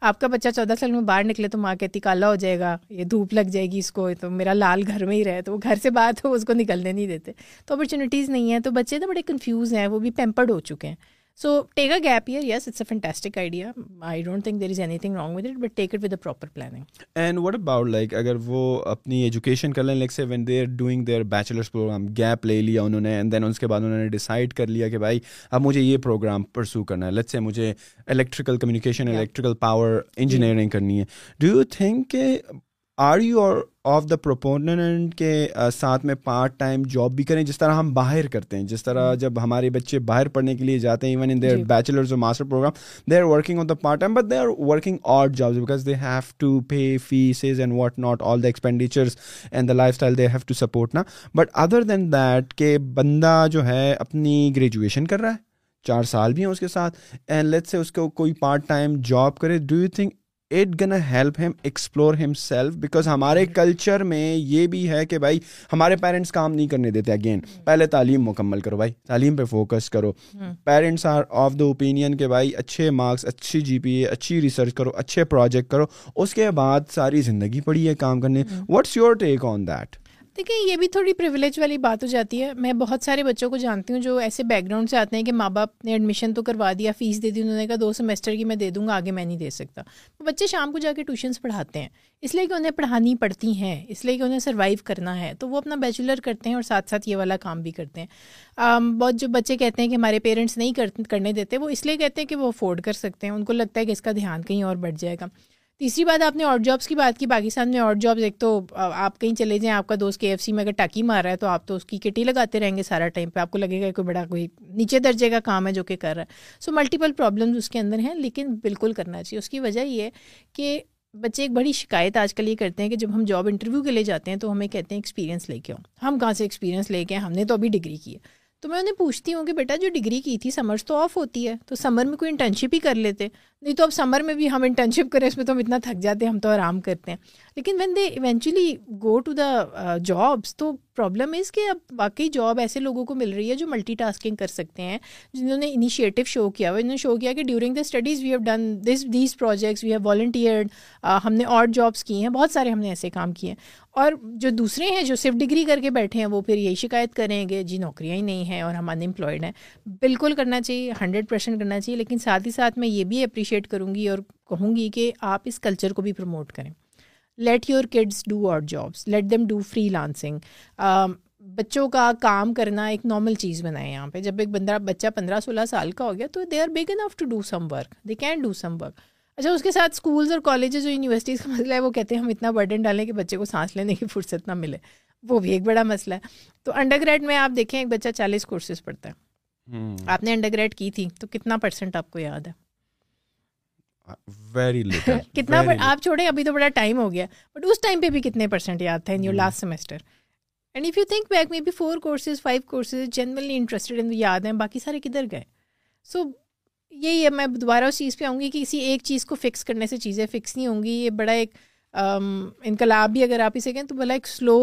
[SPEAKER 1] آپ کا بچہ چودہ سال میں باہر نکلے تو ماں کہتی کالا ہو جائے گا یہ دھوپ لگ جائے گی اس کو تو میرا لال گھر میں ہی رہے تو وہ گھر سے باہر تو اس کو نکلنے نہیں دیتے تو اپرچونیٹیز نہیں ہیں تو بچے تو بڑے کنفیوز ہیں وہ بھی پیمپرڈ ہو چکے ہیں so take a a gap year yes it's idea I don't think there is anything wrong with it but take it with proper planning
[SPEAKER 2] and what about like اگر وہ اپنی ایجوکیشن کر لیں لائک سے when they are doing their bachelors program gap لے لیا انہوں نے اینڈ دین اس کے بعد انہوں نے ڈیسائڈ کر لیا کہ بھائی اب مجھے یہ پروگرام پرسو کرنا ہے لٹ سے مجھے electrical communication electrical power engineering کرنی ہے ڈو یو تھنک کہ آر یو اور آف دا پروپوننٹ کے ساتھ میں پارٹ ٹائم جاب بھی کریں جس طرح ہم باہر کرتے ہیں جس طرح جب ہمارے بچے باہر پڑھنے کے لیے جاتے ہیں ایون ان دیئر بیچلرز اور master program they are working on the part time but they are working out jobs because they have to pay fees and what not all the expenditures and the lifestyle they have to support نا but other then that کہ بندہ جو ہے اپنی graduation کر رہا ہے چار سال بھی ہیں اس کے ساتھ اینڈ لیٹ سے اس کو کوئی پارٹ ٹائم جاب کرے do you think it gonna help him explore himself because ہمارے کلچر میں یہ بھی ہے کہ بھائی ہمارے پیرنٹس کام نہیں کرنے دیتے اگین پہلے تعلیم مکمل کرو بھائی تعلیم پہ فوکس کرو parents are of the opinion کہ بھائی اچھے مارکس اچھی جی پی اے اچھی ریسرچ کرو اچھے پروجیکٹ کرو اس کے بعد ساری زندگی پڑی ہے کام کرنے what's your take on that
[SPEAKER 1] دیکھیں یہ بھی تھوڑی پریولیج والی بات ہو جاتی ہے میں بہت سارے بچوں کو جانتی ہوں جو ایسے بیک گراؤنڈ سے آتے ہیں کہ ماں باپ نے ایڈمیشن تو کروا دیا فیس دے دی انہوں نے کہا دو سمیسٹر کی میں دے دوں گا آگے میں نہیں دے سکتا بچے شام کو جا کے ٹیوشنس پڑھاتے ہیں اس لیے کہ انہیں پڑھانی پڑتی ہیں اس لیے کہ انہیں سروائیو کرنا ہے تو وہ اپنا بیچولر کرتے ہیں اور ساتھ ساتھ یہ والا کام بھی کرتے ہیں بہت جو بچے کہتے ہیں کہ ہمارے پیرنٹس نہیں کرنے دیتے وہ اس لیے کہتے ہیں کہ وہ افورڈ کر سکتے ہیں ان کو لگتا ہے کہ اس کا دھیان کہیں اور بڑھ جائے گا تیسری بات آپ نے آٹ جابس کی بات کی پاکستان میں آٹ جابس ایک تو آپ کہیں چلے جائیں آپ کا دوست کے ایف سی میں اگر ٹاکی مار رہا ہے تو آپ تو اس کی کٹی لگاتے رہیں گے سارا ٹائم پہ آپ کو لگے گا کوئی بڑا کوئی نیچے درجے کا کام ہے جو کہ کر رہا ہے سو ملٹیپل پرابلمز اس کے اندر ہیں لیکن بالکل کرنا چاہیے اس کی وجہ یہ ہے کہ بچے ایک بڑی شکایت آج کل یہ کرتے ہیں کہ جب ہم جاب انٹرویو کے لیے جاتے ہیں تو ہمیں کہتے ہیں ایکسپیرینس لے کے آؤں ہم کہاں سے ایکسپیرینس لے کے ہم نے تو ابھی ڈگری کی ہے تو میں انہیں پوچھتی ہوں کہ بیٹا جو ڈگری کی تھی سمرس تو آف ہوتی ہے تو سمر میں کوئی انٹرنشپ ہی کر لیتے نہیں تو اب سمر میں بھی ہم انٹرنشپ کریں اس میں تو ہم اتنا تھک جاتے ہیں ہم تو آرام کرتے ہیں لیکن when they eventually go to the jobs تو پرابلم از کہ اب واقعی جاب ایسے لوگوں کو مل رہی ہے جو ملٹی ٹاسکنگ کر سکتے ہیں جنہوں نے انیشیٹو شو کیا ہوا انہوں نے شو کیا کہ during the studies we have done this these projects we have volunteered ہم نے اور جابس کیے ہیں بہت سارے ہم نے ایسے کام کیے ہیں اور جو دوسرے ہیں جو صرف ڈگری کر کے بیٹھے ہیں وہ پھر یہی شکایت کریں گے جی نوکریاں ہی نہیں ہیں اور ہم ان امپلائڈ ہیں بالکل کرنا چاہیے ہنڈریڈ پرسینٹ کرنا چاہیے لیکن ساتھ ہی ساتھ میں یہ بھی اپریشیٹ کروں گی اور کہوں گی کہ آپ اس کلچر کو بھی پروموٹ کریں let your kids do our jobs let them do freelancing بچوں کا کام کرنا ایک نارمل چیز بنائے یہاں پہ جب ایک بندہ بچہ پندرہ سولہ سال کا ہو گیا تو they are big enough to do some work they can do some work اچھا اس کے ساتھ اسکولز اور کالجز اور یونیورسٹیز کا مسئلہ ہے وہ کہتے ہیں ہم اتنا برڈن ڈالیں کہ بچے کو سانس لینے کی فرصت نہ ملے وہ بھی ایک بڑا مسئلہ ہے تو انڈر گریڈ میں آپ دیکھیں ایک بچہ چالیس کورسز پڑھتا ہے آپ نے انڈر گریڈ کی تھی تو کتنا پرسینٹ آپ کو یاد ہے ویری لٹل *laughs* کتنا آپ چھوڑیں ابھی تو بڑا ٹائم ہو گیا بٹ اس ٹائم پہ بھی کتنے پرسینٹ یاد تھا in your last semester and if you think back maybe four courses five courses generally interested in یاد ہیں باقی سارے کدھر گئے سو یہی ہے میں دوبارہ اس چیز پہ آؤں گی کہ کسی ایک چیز کو فکس کرنے سے چیزیں فکس نہیں ہوں گی یہ بڑا ایک انقلاب بھی اگر آپ اسے کہیں تو بلا ایک سلو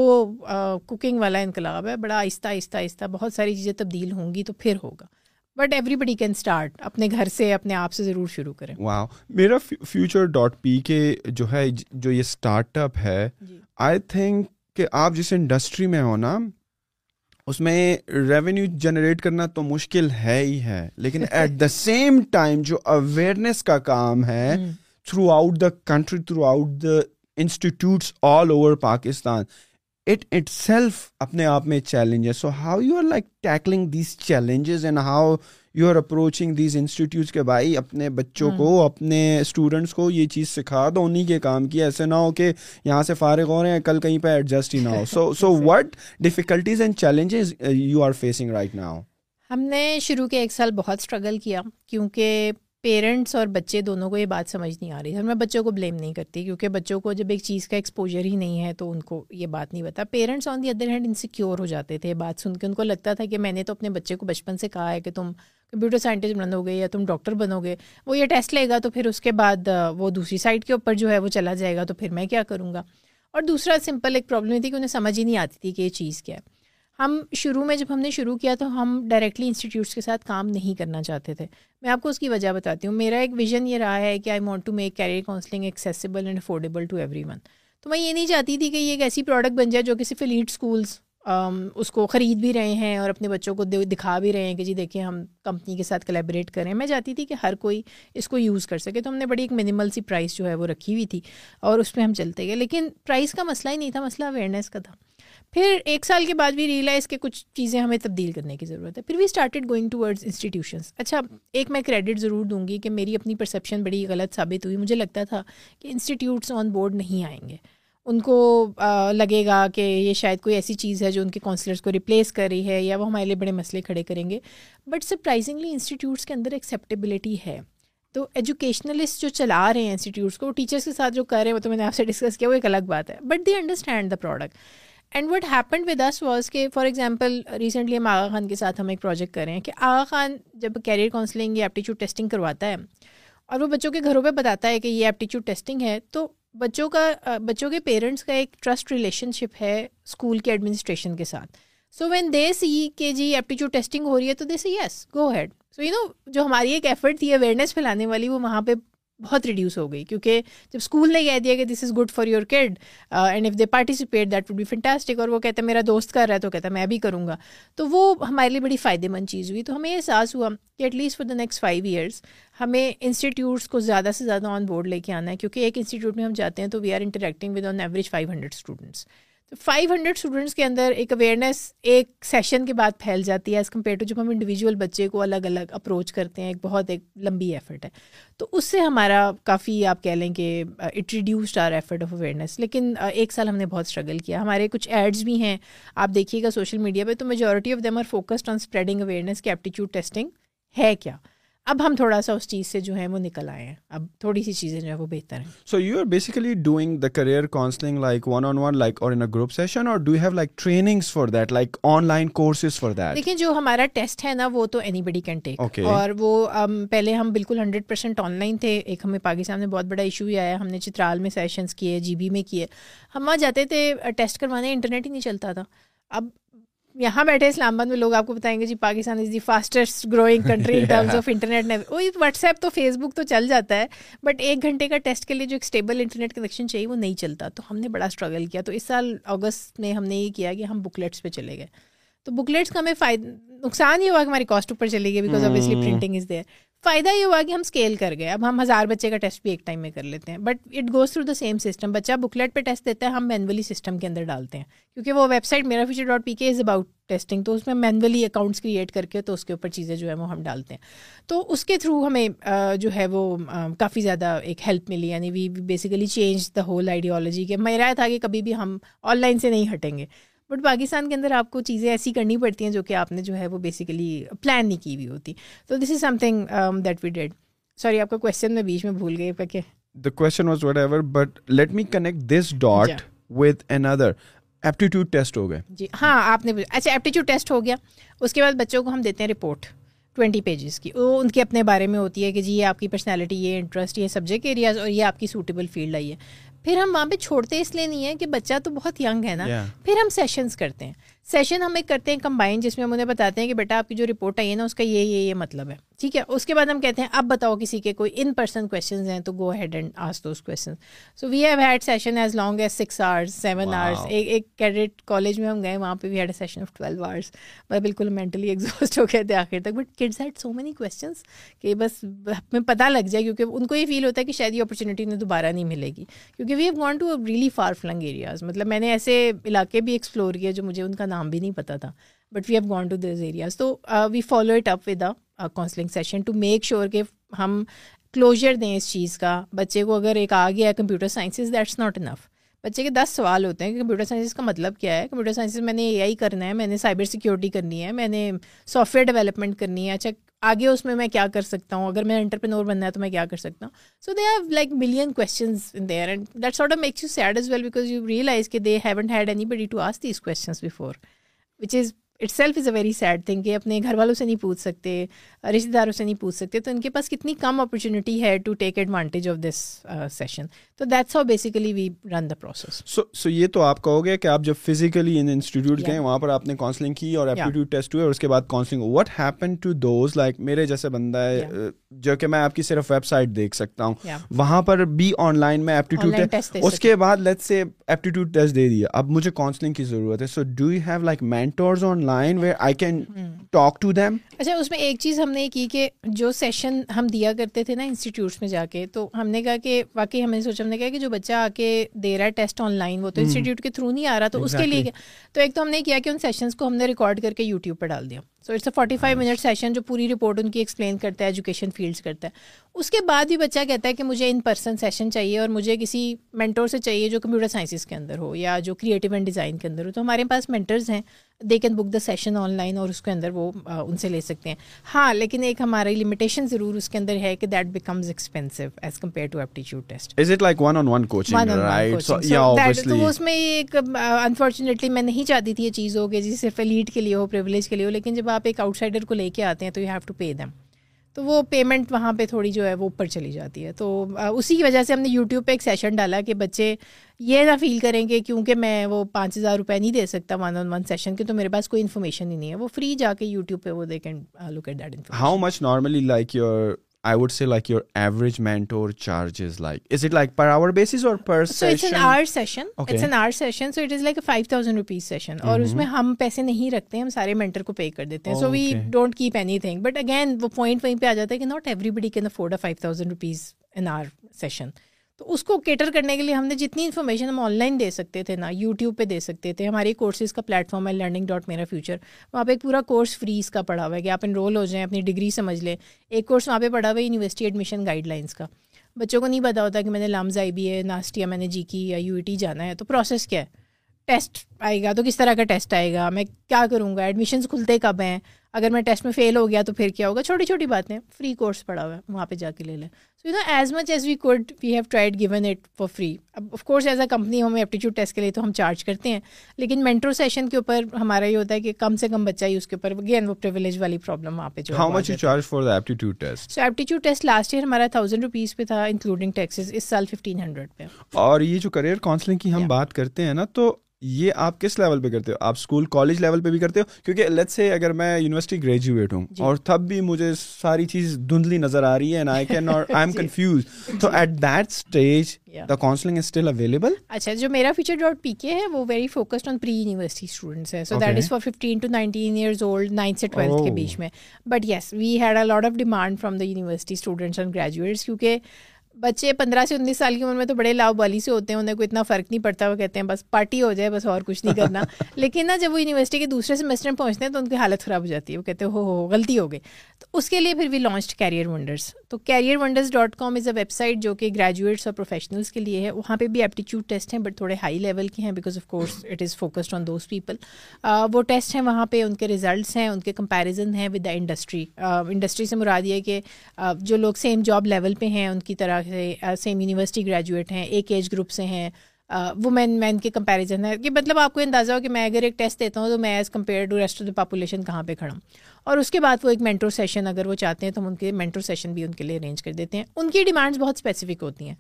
[SPEAKER 1] کوکنگ والا انقلاب ہے بڑا آہستہ آہستہ آہستہ بہت ساری چیزیں تبدیل ہوں گی تو پھر ہوگا but everybody can start اپنے گھر سے اپنے آپ سے ضرور شروع کریں
[SPEAKER 2] میرا فیوچر ڈاٹ پی کے جو ہے جو یہ اسٹارٹ اپ ہے آئی جی۔ تھنک کہ آپ جس انڈسٹری میں ہو نا اس میں ریونیو جنریٹ کرنا تو مشکل ہے ہی ہے لیکن ایٹ دا سیم ٹائم جو اویئرنیس کا کام ہے throughout the country throughout the institutes all over Pakistan it itself اپنے آپ میں چیلنج ہے so how you are like tackling these challenges and how you are approaching these institutes کے بھائی اپنے بچوں hmm. کو اپنے اسٹوڈنٹس کو یہ چیز سکھا دو انہیں کے کام کی ایسے نہ ہو کہ یہاں سے فارغ ہو رہے ہیں کل کہیں پہ ایڈجسٹ ہی نہ ہو so so what difficulties and challenges you are facing right نہ
[SPEAKER 1] ہم نے شروع کے ایک سال بہت اسٹرگل کیا کیونکہ پیرنٹس اور بچے دونوں کو یہ بات سمجھ نہیں آ رہی ہے میں بچوں کو بلیم نہیں کرتی کیونکہ بچوں کو جب ایک چیز کا ایکسپوجر ہی نہیں ہے تو ان کو یہ بات نہیں پتا parents on the other hand ان ہو جاتے تھے بات سن کے ان کو لگتا تھا کہ میں نے تو اپنے بچے کو بچپن سے کہا ہے کہ تم کمپیوٹر سائنٹسٹ بنو گے یا تم ڈاکٹر بنو گے وہ یہ ٹیسٹ لے گا تو پھر اس کے بعد وہ دوسری سائڈ کے اوپر جو ہے وہ چلا جائے گا تو پھر میں کیا کروں گا اور دوسرا سمپل ایک پرابلم یہ تھی کہ انہیں سمجھ ہی نہیں آتی تھی کہ یہ چیز کیا ہے ہم شروع میں جب ہم نے شروع کیا تو ہم ڈائریکٹلی انسٹیٹیوٹس کے ساتھ کام نہیں کرنا چاہتے تھے میں آپ کو اس کی وجہ بتاتی ہوں میرا ایک ویژن یہ رہا ہے کہ I want to make career counselling accessible and affordable to everyone تو میں یہ نہیں چاہتی تھی کہ یہ ایک ایسی پروڈکٹ بن جائے جو کہ صرف ایلیٹ اسکولس اس کو خرید بھی رہے ہیں اور اپنے بچوں کو دکھا بھی رہے ہیں کہ جی دیکھیں ہم کمپنی کے ساتھ کلیبریٹ کریں میں چاہتی تھی کہ ہر کوئی اس کو یوز کر سکے تو ہم نے بڑی ایک منیمل سی پرائز جو ہے وہ رکھی ہوئی تھی اور اس پہ ہم چلتے گئے لیکن پرائز کا مسئلہ ہی نہیں تھا مسئلہ اویئرنیس کا تھا پھر ایک سال کے بعد بھی ریئلائز کہ کچھ چیزیں ہمیں تبدیل کرنے کی ضرورت ہے پھر we started going towards institutions اچھا ایک میں کریڈٹ ضرور دوں گی کہ میری اپنی پرسیپشن بڑی غلط ثابت ہوئی مجھے لگتا تھا کہ انسٹیٹیوٹس آن بورڈ نہیں آئیں گے ان کو لگے گا کہ یہ شاید کوئی ایسی چیز ہے جو ان کے کونسلرس کو ریپلیس کر رہی ہے یا وہ ہمارے لیے بڑے مسئلے کھڑے کریں گے بٹ سرپرائزنگلی انسٹیٹیوٹس کے اندر ایکسیپٹیبلٹی ہے تو ایجوکیشنلسٹ جو چلا رہے ہیں انسٹیٹیوٹس کو وہ ٹیچرس کے ساتھ جو کر رہے ہیں وہ تو میں نے آپ سے ڈسکس کیا وہ ایک الگ بات ہے but they understand the product and what happened with this was کہ فار ایگزامپل ریسنٹلی ہم آغا خان کے ساتھ ہم ایک پروجیکٹ کر رہے ہیں کہ آغا خان جب کیریئر کاؤنسلنگ یا ایپٹیچیوڈ ٹیسٹنگ کرواتا ہے اور وہ بچوں کے گھروں پہ بتاتا ہے کہ یہ ایپٹیچیوڈ ٹیسٹنگ ہے تو بچوں کا بچوں کے پیرنٹس کا ایک ٹرسٹ ریلیشن شپ ہے اسکول کے ایڈمنسٹریشن کے ساتھ سو وین دے سی کہ جی ایپٹیچیوڈ ٹیسٹنگ ہو رہی ہے تو they see yes go ahead so you know جو ہماری ایک ایفرٹ تھی اویئرنیس پھیلانے والی وہ وہاں پہ بہت ریڈیوس ہو گئی کیونکہ جب اسکول نے کہہ دیا کہ this is good for your kid and if they participate that would be fantastic اور وہ کہتا ہے میرا دوست کر رہا ہے تو کہتا ہے میں بھی کروں گا تو وہ ہمارے لیے بڑی فائدے مند چیز ہوئی تو ہمیں احساس ہوا کہ at least for the next five years ہمیں انسٹیٹیوٹس کو زیادہ سے زیادہ آن بورڈ لے کے آنا ہے کیونکہ ایک انسٹیٹیوٹ میں ہم جاتے ہیں تو we are interacting with on average five hundred students تو فائیو ہنڈریڈ اسٹوڈنٹس کے اندر ایک اویئرنیس ایک سیشن کے بعد پھیل جاتی ہے ایز کمپیئر ٹو جب ہم انڈیویجول بچے کو الگ الگ اپروچ کرتے ہیں ایک بہت ایک لمبی ایفرٹ ہے تو اس سے ہمارا کافی آپ کہہ لیں کہ reduced our effort of awareness لیکن uh, ایک سال ہم نے بہت اسٹرگل کیا ہمارے کچھ ایڈس بھی ہیں آپ دیکھیے گا سوشل میڈیا پہ تو majority of them are focused on spreading awareness کی ایپٹیچیوڈ ٹیسٹنگ ہے کیا اب ہم تھوڑا سا اس چیز سے جو ہے وہ نکل آئے ہیں اب تھوڑی سی چیزیں جو ہے وہ بہتر ہیں
[SPEAKER 2] so you are basically doing the career counselling like one on one like or in a group session or do have like training for that like online courses for that
[SPEAKER 1] دیکھیں جو ہمارا ٹیسٹ ہے نا وہ تو any body can take اور وہ پہلے ہم بالکل ہنڈریڈ پرسینٹ آن لائن تھے ایک ہمیں پاکستان میں بہت بڑا ایشو بھی آیا ہم نے چترال میں سیشنس کیے جی بی میں کیے ہم وہاں جاتے تھے ٹیسٹ کروانے انٹرنیٹ ہی نہیں چلتا تھا اب یہاں بیٹھے اسلام آباد میں لوگ آپ کو بتائیں گے جی Pakistan is the fastest growing country in terms of internet وہی واٹس ایپ تو فیس بک تو چل جاتا ہے بٹ ایک گھنٹے کا ٹیسٹ کے لیے جو ایک اسٹیبل انٹرنیٹ کنیکشن چاہیے وہ نہیں چلتا تو ہم نے بڑا اسٹرگل کیا تو اس سال اگست میں ہم نے یہ کیا کہ ہم بکلیٹس پہ چلے گئے تو بکلیٹس کا ہمیں فائدہ نقصان یہ ہوا کہ ہماری کاسٹ اوپر چلے گی because obviously printing is there فائدہ یہ ہوا کہ ہم اسکیل کر گئے اب ہم ہزار بچے کا ٹیسٹ بھی ایک ٹائم میں کر لیتے ہیں but it goes through the same system بچہ بکلیٹ پہ ٹیسٹ دیتا ہے ہم مینولی سسٹم کے اندر ڈالتے ہیں کیونکہ وہ ویب سائٹ میرا future dot P K is about testing تو اس میں مینولی اکاؤنٹس کریٹ کر کے تو اس کے اوپر چیزیں جو ہیں وہ ہم ڈالتے ہیں تو اس کے تھرو ہمیں جو ہے وہ کافی زیادہ ایک ہیلپ ملی یعنی we basically change the whole ideology کہ میرا تھا کہ کبھی بھی ہم آن لائن سے نہیں ہٹیں گے بٹ پاکستان کے اندر آپ کو چیزیں ایسی کرنی پڑتی ہیں جو کہ آپ نے جو ہے وہ بیسیکلی پلان نہیں کی ہوئی ہوتی تو this is something that we did sorry آپ کا کوشچن میں بیچ میں بھول گئی آپ کا
[SPEAKER 2] the question was whatever but let me connect this dot with another aptitude test ہو گئے
[SPEAKER 1] جی ہاں آپ نے اچھا ایپٹیٹیوڈ ٹیسٹ ہو گیا اس کے بعد بچوں کو ہم دیتے ہیں رپورٹ ٹوینٹی پیجز کی وہ ان کے اپنے بارے میں ہوتی ہے کہ جی یہ آپ کی پرسنالٹی یہ انٹرسٹ یہ سبجیکٹ ایریاز اور یہ آپ کی سوٹیبل فیلڈ آئی ہے پھر ہم وہاں پہ چھوڑتے اس لیے نہیں ہے کہ بچہ تو بہت ینگ ہے نا پھر ہم سیشنس کرتے ہیں سیشن ہم ایک کرتے ہیں کمبائن جس میں ہم انہیں بتاتے ہیں کہ بیٹا آپ کی جو رپورٹ آئی ہے نا اس کا یہ یہ یہ مطلب ہے ٹھیک ہے اس کے بعد ہم کہتے ہیں اب بتاؤ کسی کے کوئی ان پرسن کویشچنز ہیں تو go ahead and ask those question so we have had session as long as six hours seven hours ایک ایک کیڈیٹ کالج میں ہم گئے وہاں پہ we had a session of twelve hours میں بالکل مینٹلی ایگزاسٹ ہو گئے تھے آخر تک but kids had so many questions کہ بس ہمیں پتہ لگ جائے کیونکہ ان کو یہ فیل ہوتا ہے کہ شاید یہ اپرچونیٹی انہیں دوبارہ نہیں ملے گی کیونکہ we have want to really for filling areas مطلب میں نے ایسے علاقے بھی ایکسپلور کیا جو مجھے ان کا نام نام بھی نہیں پتا تھا but we have gone to these areas تو we follow it up with counselling session to make sure کہ ہم کلوجر دیں اس چیز کا بچے کو اگر ایک آ گیا computer sciences that's not enough بچے کے دس سوال ہوتے ہیں کہ کمپیوٹر سائنسز کا مطلب کیا ہے کمپیوٹر سائنسز میں نے اے آئی کرنا ہے میں نے سائبر سیکیورٹی کرنی ہے میں نے سافٹ ویئر ڈیولپمنٹ کرنی ہے اچھا آگے اس میں میں کیا کر سکتا ہوں اگر میں انٹرپرینور بننا ہے تو میں کیا کر سکتا ہوں so they have like million questions in their and that of makes you sad as well because you realise کہ they haven't had anybody to ask these questions before which is itself is a very sad thing کہ اپنے گھر والوں سے نہیں پوچھ سکتے رشتے داروں سے نہیں پوچھ سکتے تو ان کے پاس کتنی کم اپرچونیٹی ہے to take advantage of this session تو that's how basically we run the process
[SPEAKER 2] so یہ تو آپ کہو گے کہ آپ جب فزیکلی ان انسٹیٹیوٹ گئے وہاں پر آپ نے کاؤنسلنگ کی اور ایپٹیوڈ ٹیسٹ ہوئے اور اس کے بعد counselling what happen to those like میرے جیسے بندہ ہے uh, جو کہ میں آپ کی صرف ویب سائٹ دیکھ سکتا ہوں وہاں پر بھی آن لائن میں ایپٹیوڈ اس کے بعد لیٹ سے ایپٹیوڈ ٹیسٹ دے دیا اب مجھے کاؤنسلنگ کی ضرورت ہے so do you have like mentors online where I can talk to them
[SPEAKER 1] اچھا اس میں ایک چیز ہم نے کی کہ جو سیشن ہم دیا کرتے تھے نا انسٹیٹیوٹس میں جا کے تو ہم نے کہا کہ واقعی ہم نے سوچا ہم نے کہا کہ جو بچہ آ کے دے رہا ہے ٹیسٹ آن لائن وہ تو انسٹیٹیوٹ کے تھرو نہیں آ رہا تو اس کے لیے تو ایک تو ہم نے کیا کہ ان سیشنس کو ہم نے ریکارڈ کر کے یوٹیوب پہ ڈال دیا so it's a forty five minute session جو پوری رپورٹ ان کی ایکسپلین کرتا ہے ایجوکیشن فیلڈس کرتا ہے اس کے بعد بھی بچہ کہتا ہے کہ مجھے ان پرسن سیشن چاہیے اور مجھے کسی مینٹور سے چاہیے جو کمپیوٹر سائنسز کے اندر ہو یا جو کریٹو اینڈ ڈیزائن کے اندر ہو تو ہمارے پاس مینٹرز ہیں they can book the session online اور اس کے اندر وہ ان سے لے سکتے ہیں ہاں لیکن ایک ہماری لمیٹیشن ضرور اس کے اندر ہے کہ that becomes expensive as compare to aptitude test
[SPEAKER 2] is it like one on one coaching right so یا obviously
[SPEAKER 1] تو اس میں ایک انفارچونیٹلی میں نہیں چاہتی تھی یہ چیز ہو کہ جی صرف ایلیٹ کے لیے ہو پریویلیج کے لیے ہو لیکن جب آپ ایک آؤٹ سائڈر کو لے کے آتے ہیں تو you have to pay them تو وہ پیمنٹ وہاں پہ تھوڑی جو ہے وہ اوپر چلی جاتی ہے تو اسی کی وجہ سے ہم نے یوٹیوب پہ ایک سیشن ڈالا کہ بچے یہ نہ فیل کریں کہ کیونکہ میں وہ پانچ ہزار روپے نہیں دے سکتا ون آن ون سیشن کے تو میرے پاس کوئی انفارمیشن ہی نہیں ہے وہ فری جا کے یوٹیوب پہ وہ دے
[SPEAKER 2] نارملی لائک یور
[SPEAKER 1] ہم پیسے نہیں رکھتے ہیں so we don't keep anything but again وہ تو اس کو کیٹر کرنے کے لیے ہم نے جتنی انفارمیشن ہم آن لائن دے سکتے تھے نا یوٹیوب پہ دے سکتے تھے ہمارے کورسز کا پلیٹفارم ہے لرننگ ڈاٹ میرا فیوچر وہاں پہ ایک پورا کورس فریز کا پڑھا ہوا ہے کہ آپ انرول ہو جائیں اپنی ڈگری سمجھ لیں ایک کورس وہاں پہ پڑھا ہوا ہے یونیورسٹی ایڈمیشن گائڈ لائنس کا بچوں کو نہیں پتا ہوتا کہ میں نے لامز آئی بی ہے ناسٹیا میں نے جی کی یا یو ای ٹی جانا ہے تو پروسیس کیا ہے ٹیسٹ آئے گا تو کس طرح کا ٹیسٹ آئے گا میں کیا کروں گا ایڈمیشنس کھلتے کب ہیں اگر میں ٹیسٹ میں فیل ہو گیا تو پھر کیا ہوگا چھوٹی چھوٹی باتیں فری کورس پڑا ہوا ہے وہاں پہ جا کے لے لیں so you know as much as we could we have tried given it for free اب of course as a company ہمیں ایپٹیچیوڈ ٹیسٹ کے لیے تو ہم چارج کرتے ہیں لیکن مینٹرو سیشن کے اوپر ہمارا یہ ہوتا ہے کہ کم سے کم بچہ ہی اس کے اوپر گین وہ پریولیج والی پرابلم وہاں پہ جو
[SPEAKER 2] how much you charge for the aptitude test
[SPEAKER 1] so aptitude test last year ہمارا تھاؤزینڈ روپیز پہ تھا انکلوڈنگ ٹیکسز اس سال ففٹین ہنڈریڈ پہ
[SPEAKER 2] اور یہ جو کریئر کاؤنسلنگ کی ہم بات کرتے ہیں نا تو یہ آپ کس لیول پہ کرتے ہو آپ اسکول کالج لیول پہ بھی کرتے ہو کیونکہ لیٹ سے اگر میں یونیورسٹی گریجویٹ ہوں جی۔ اور تب بھی مجھے ساری چیز دھندلی نظر آ رہی ہے دا *laughs* جی۔ جی۔
[SPEAKER 1] اچھا، جو میرا کیونکہ بچے پندرہ سے انیس سال کی عمر میں تو بڑے لاؤ بالی سے ہوتے ہیں انہیں کوئی اتنا فرق نہیں پڑتا وہ کہتے ہیں بس پارٹی ہو جائے بس اور کچھ نہیں کرنا *laughs* لیکن نا جب وہ یونیورسٹی کے دوسرے سیمسٹر میں پہنچتے ہیں تو ان کی حالت خراب ہو جاتی ہے وہ کہتے ہیں ہو ہو غلطی ہو گئی تو اس کے لیے پھر بھی لانچ کیریئر ونڈرس تو career wonders dot com is a website جو کہ گریجویٹس اور پروفیشنلس کے لیے ہے وہاں پہ بھی ایپٹیچیوڈ ٹیسٹ ہیں بٹ تھوڑے ہائی لیول کے ہیں because of course it is focused on those people وہ ٹیسٹ ہیں وہاں پہ ان کے ریزلٹس ہیں ان کے کمپیریزن ہیں ود دا انڈسٹری انڈسٹری سے مراد یہ کہ جو لوگ سیم جاب لیول پہ ہیں ان کی طرح جیسے سیم یونیورسٹی گریجویٹ ہیں ایک ایج گروپ سے ہیں وومین مین کے کمپیریزن ہے کہ مطلب آپ کو اندازہ ہو کہ میں اگر ایک ٹیسٹ دیتا ہوں تو میں as compare to rest of the population کہاں پہ کھڑا ہوں اور اس کے بعد وہ ایک مینٹرو سیشن اگر وہ چاہتے ہیں تو ہم ان کے مینٹرو سیشن بھی ان کے لیے ارینج کر دیتے ہیں ان کی ڈیمانڈس بہت اسپیسیفک ہوتی ہیں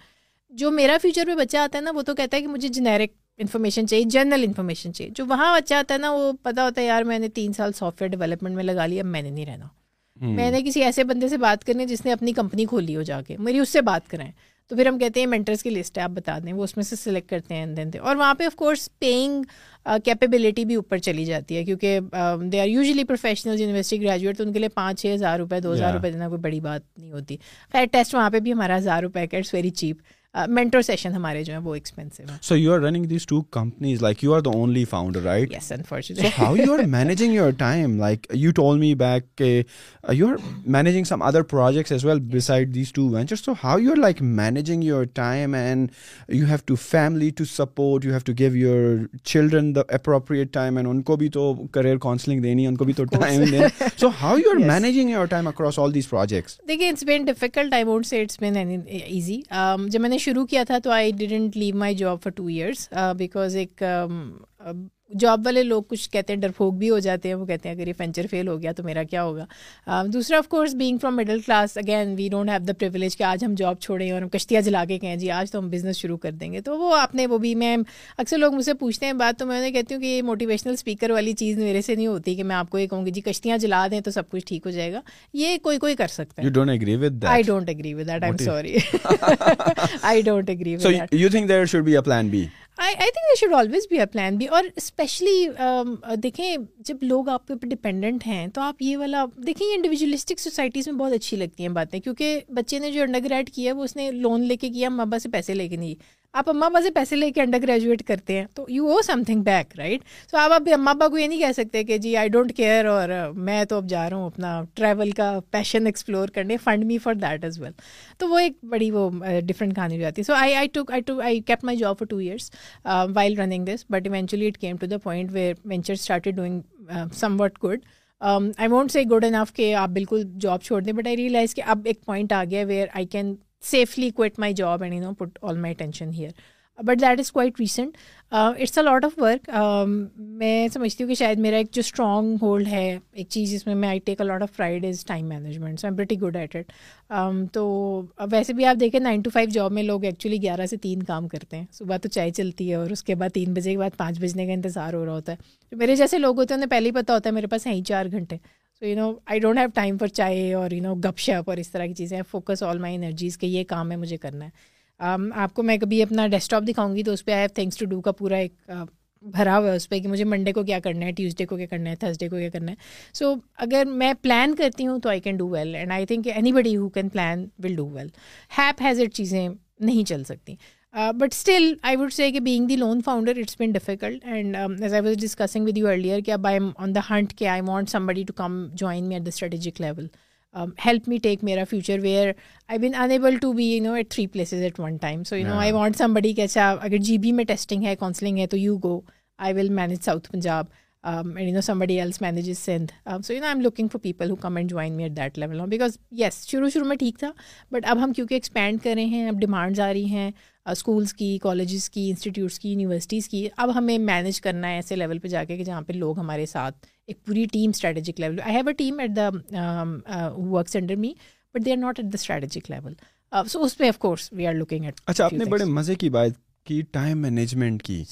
[SPEAKER 1] جو میرا فیوچر میں بچہ آتا ہے نا وہ تو کہتا ہے کہ مجھے جنیرک انفارمیشن چاہیے جنرل انفارمیشن چاہیے جو وہاں بچہ آتا ہے نا وہ پتا ہوتا ہے یار میں نے تین سال سافٹ ویئر ڈیولپمنٹ میں لگا لی اب میں نے نہیں رہنا Hmm. میں نے کسی ایسے بندے سے بات کرنی ہے جس نے اپنی کمپنی کھولی ہو جا کے میری اس سے بات کرائیں تو پھر ہم کہتے ہیں مینٹرس کی لسٹ ہے آپ بتا دیں وہ اس میں سے سلیکٹ کرتے ہیں اور وہاں پہ آف کورس پیئنگ کیپیبلٹی بھی اوپر چلی جاتی ہے کیونکہ they are usually professional university graduate تو ان کے لیے پانچ چھ ہزار روپئے دو ہزار روپئے دینا کوئی بڑی بات نہیں ہوتی خیر ٹیسٹ وہاں پہ بھی ہمارا ہزار روپے ویری چیپ مینٹر سیشن ہمارے جو ہیں وہ ایکسپینسو ہیں
[SPEAKER 2] so you are running these two companies like you are the only founder right
[SPEAKER 1] yes unfortunately so
[SPEAKER 2] how you are managing your time like you told me back کہ you are managing some other projects as well beside these two venture so how you are like managing your time and you have to family to support you have to give your children the appropriate time and ان کو بھی تو career counselling دینی ان کو بھی تو time دینی so how you are managing your time across all these projects
[SPEAKER 1] دیکھیے it's been difficult I won't say it's been easy جب میں نے شروع کیا تھا تو I didn't leave my job for two years because ایک um, جاب والے لوگ کچھ کہتے ہیں ڈرپھوک بھی ہو جاتے ہیں وہ کہتے ہیں اگر یہ فینچر فیل ہو گیا تو میرا کیا ہوگا دوسرا of course being from middle class again we don't have the privilege کہ آج ہم جاب چھوڑیں اور ہم کشتیاں جلا کے کہیں جی آج تو ہم بزنس شروع کر دیں گے تو وہ آپ نے وہ بھی میں اکثر لوگ مجھ سے پوچھتے ہیں بات تو میں انہیں کہتی ہوں کہ یہ موٹیویشنل اسپیکر والی چیز میرے سے نہیں ہوتی کہ میں آپ کو یہ کہوں گی جی کشتیاں جلا دیں تو سب کچھ ٹھیک ہو جائے گا یہ کوئی کوئی کر سکتا ہے I don't agree with that I am sorry I don't agree with that
[SPEAKER 2] you think there should be a plan B
[SPEAKER 1] I think they should always be a plan بھی اور اسپیشلی دیکھیں جب لوگ آپ کے اوپر ڈپینڈنٹ ہیں تو آپ یہ والا دیکھیں یہ انڈیویجولسٹک سوسائٹیز میں بہت اچھی لگتی ہیں باتیں کیونکہ بچے نے جو انڈر گریڈ کیا ہے وہ اس نے لون لے کے کیا ماں باپ سے پیسے لے کے نہیں آپ اما ابا سے پیسے لے کے انڈر گریجویٹ کرتے ہیں تو you owe something back right so آپ اب اماں ابا کو یہ نہیں کہہ سکتے کہ جی آئی ڈونٹ کیئر اور میں تو اب جا رہا ہوں اپنا ٹریول کا پیشن ایکسپلور کرنے fund me for that as well تو وہ ایک بڑی وہ ڈفرینٹ کہانی ہو جاتی ہے so I I I I keep my job for two years while running this but eventually it came to the point where venture started doing somewhat good I won't say good and کہ آپ بالکل job چھوڑ دیں but I realize کہ اب ایک point آ گیا where I can safely quit my job and you know put all my tension here but that is quite recent it's a lot of work میں سمجھتی ہوں کہ شاید میرا ایک جو اسٹرانگ ہولڈ ہے ایک چیز جس میں میں I take a lot of pride is time management so am pretty good at it تو ویسے بھی آپ دیکھیں نائن ٹو فائیو جاب میں لوگ ایکچولی گیارہ سے تین کام کرتے ہیں صبح تو چائے چلتی ہے اور اس کے بعد تین بجے کے بعد پانچ بجنے کا انتظار ہو رہا ہوتا ہے میرے جیسے لوگ ہوتے ہیں انہیں پہلے ہی پتہ ہوتا ہے میرے پاس ہیں ہی چار گھنٹے so you know I don't have time for chai اور یو نو گپ شپ اور اس طرح کی چیزیں فوکس آل مائی انرجیز کہ یہ کام ہے مجھے کرنا ہے um, آپ کو میں کبھی اپنا ڈیسک ٹاپ دکھاؤں گی تو اس پہ I have thanks to do کا پورا ایک uh, بھرا ہوا ہے اس پہ کہ مجھے منڈے کو کیا کرنا ہے ٹیوزڈے کو کیا کرنا ہے تھرسڈے کو کیا کرنا ہے سو اگر میں پلان کرتی ہوں تو I can do well and I think anybody who can plan will do well heap it چیزیں نہیں چل سکتیں but still I would say کہ being the lone founder it's been difficult and as I was discussing with you earlier کہ اب I am on the hunt کہ I want somebody to come join me at the strategic level help me take میرا future where I been enable to be you know at three places at one time so you know I want somebody اچھا اگر جی B میں testing ہے counselling ہے تو you go I will manage South Punjab um, and you know somebody else manages Sindh. Um, so you know I'm looking for people who come and join me at that level now because yes شروع شروع میں ٹھیک تھا but اب ہم کیونکہ expand کر رہے ہیں اب ڈیمانڈ آ رہی ہیں اسکولس uh, کی کالجز کی انسٹیٹیوٹس کی یونیورسٹیز کی اب ہمیں مینیج کرنا ہے ایسے لیول پہ جا کے کہ جہاں پہ لوگ ہمارے ساتھ ایک پوری team strategic level I have a team at the works under me but they are not at the strategic level so اس پہ of course we are looking at
[SPEAKER 2] اچھا آپ نے بڑے مزے کی بات کی ٹائم مینجمنٹ کی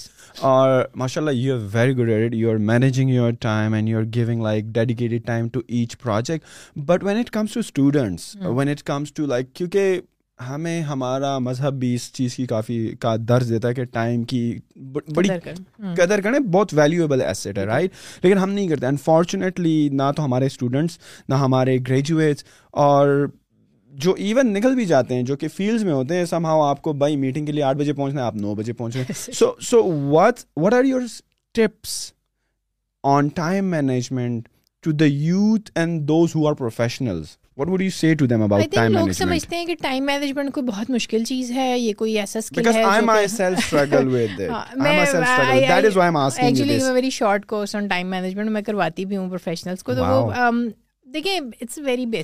[SPEAKER 2] اور ماشاء اللہ you are very good you are managing your time and you are giving like dedicated time to each project but when it comes to students when it comes to like کیونکہ ہمیں ہمارا مذہب بھی اس چیز کی کافی کا درج دیتا ہے کہ ٹائم کی بڑی قدر کریں بہت ویلیویبل ایسیٹ ہے رائٹ جی۔ لیکن ہم نہیں کرتے انفارچونیٹلی نہ تو ہمارے اسٹوڈنٹس نہ ہمارے گریجویٹس اور جو ایون نکل بھی جاتے ہیں جو کہ فیلڈ میں ہوتے ہیں سم ہاؤ آپ کو بائی میٹنگ کے لیے آٹھ بجے بجے پہنچنا ہے آپ نو پہنچ رہے ہیں so so are your tips on time management to the youth and those
[SPEAKER 1] ایسا بھی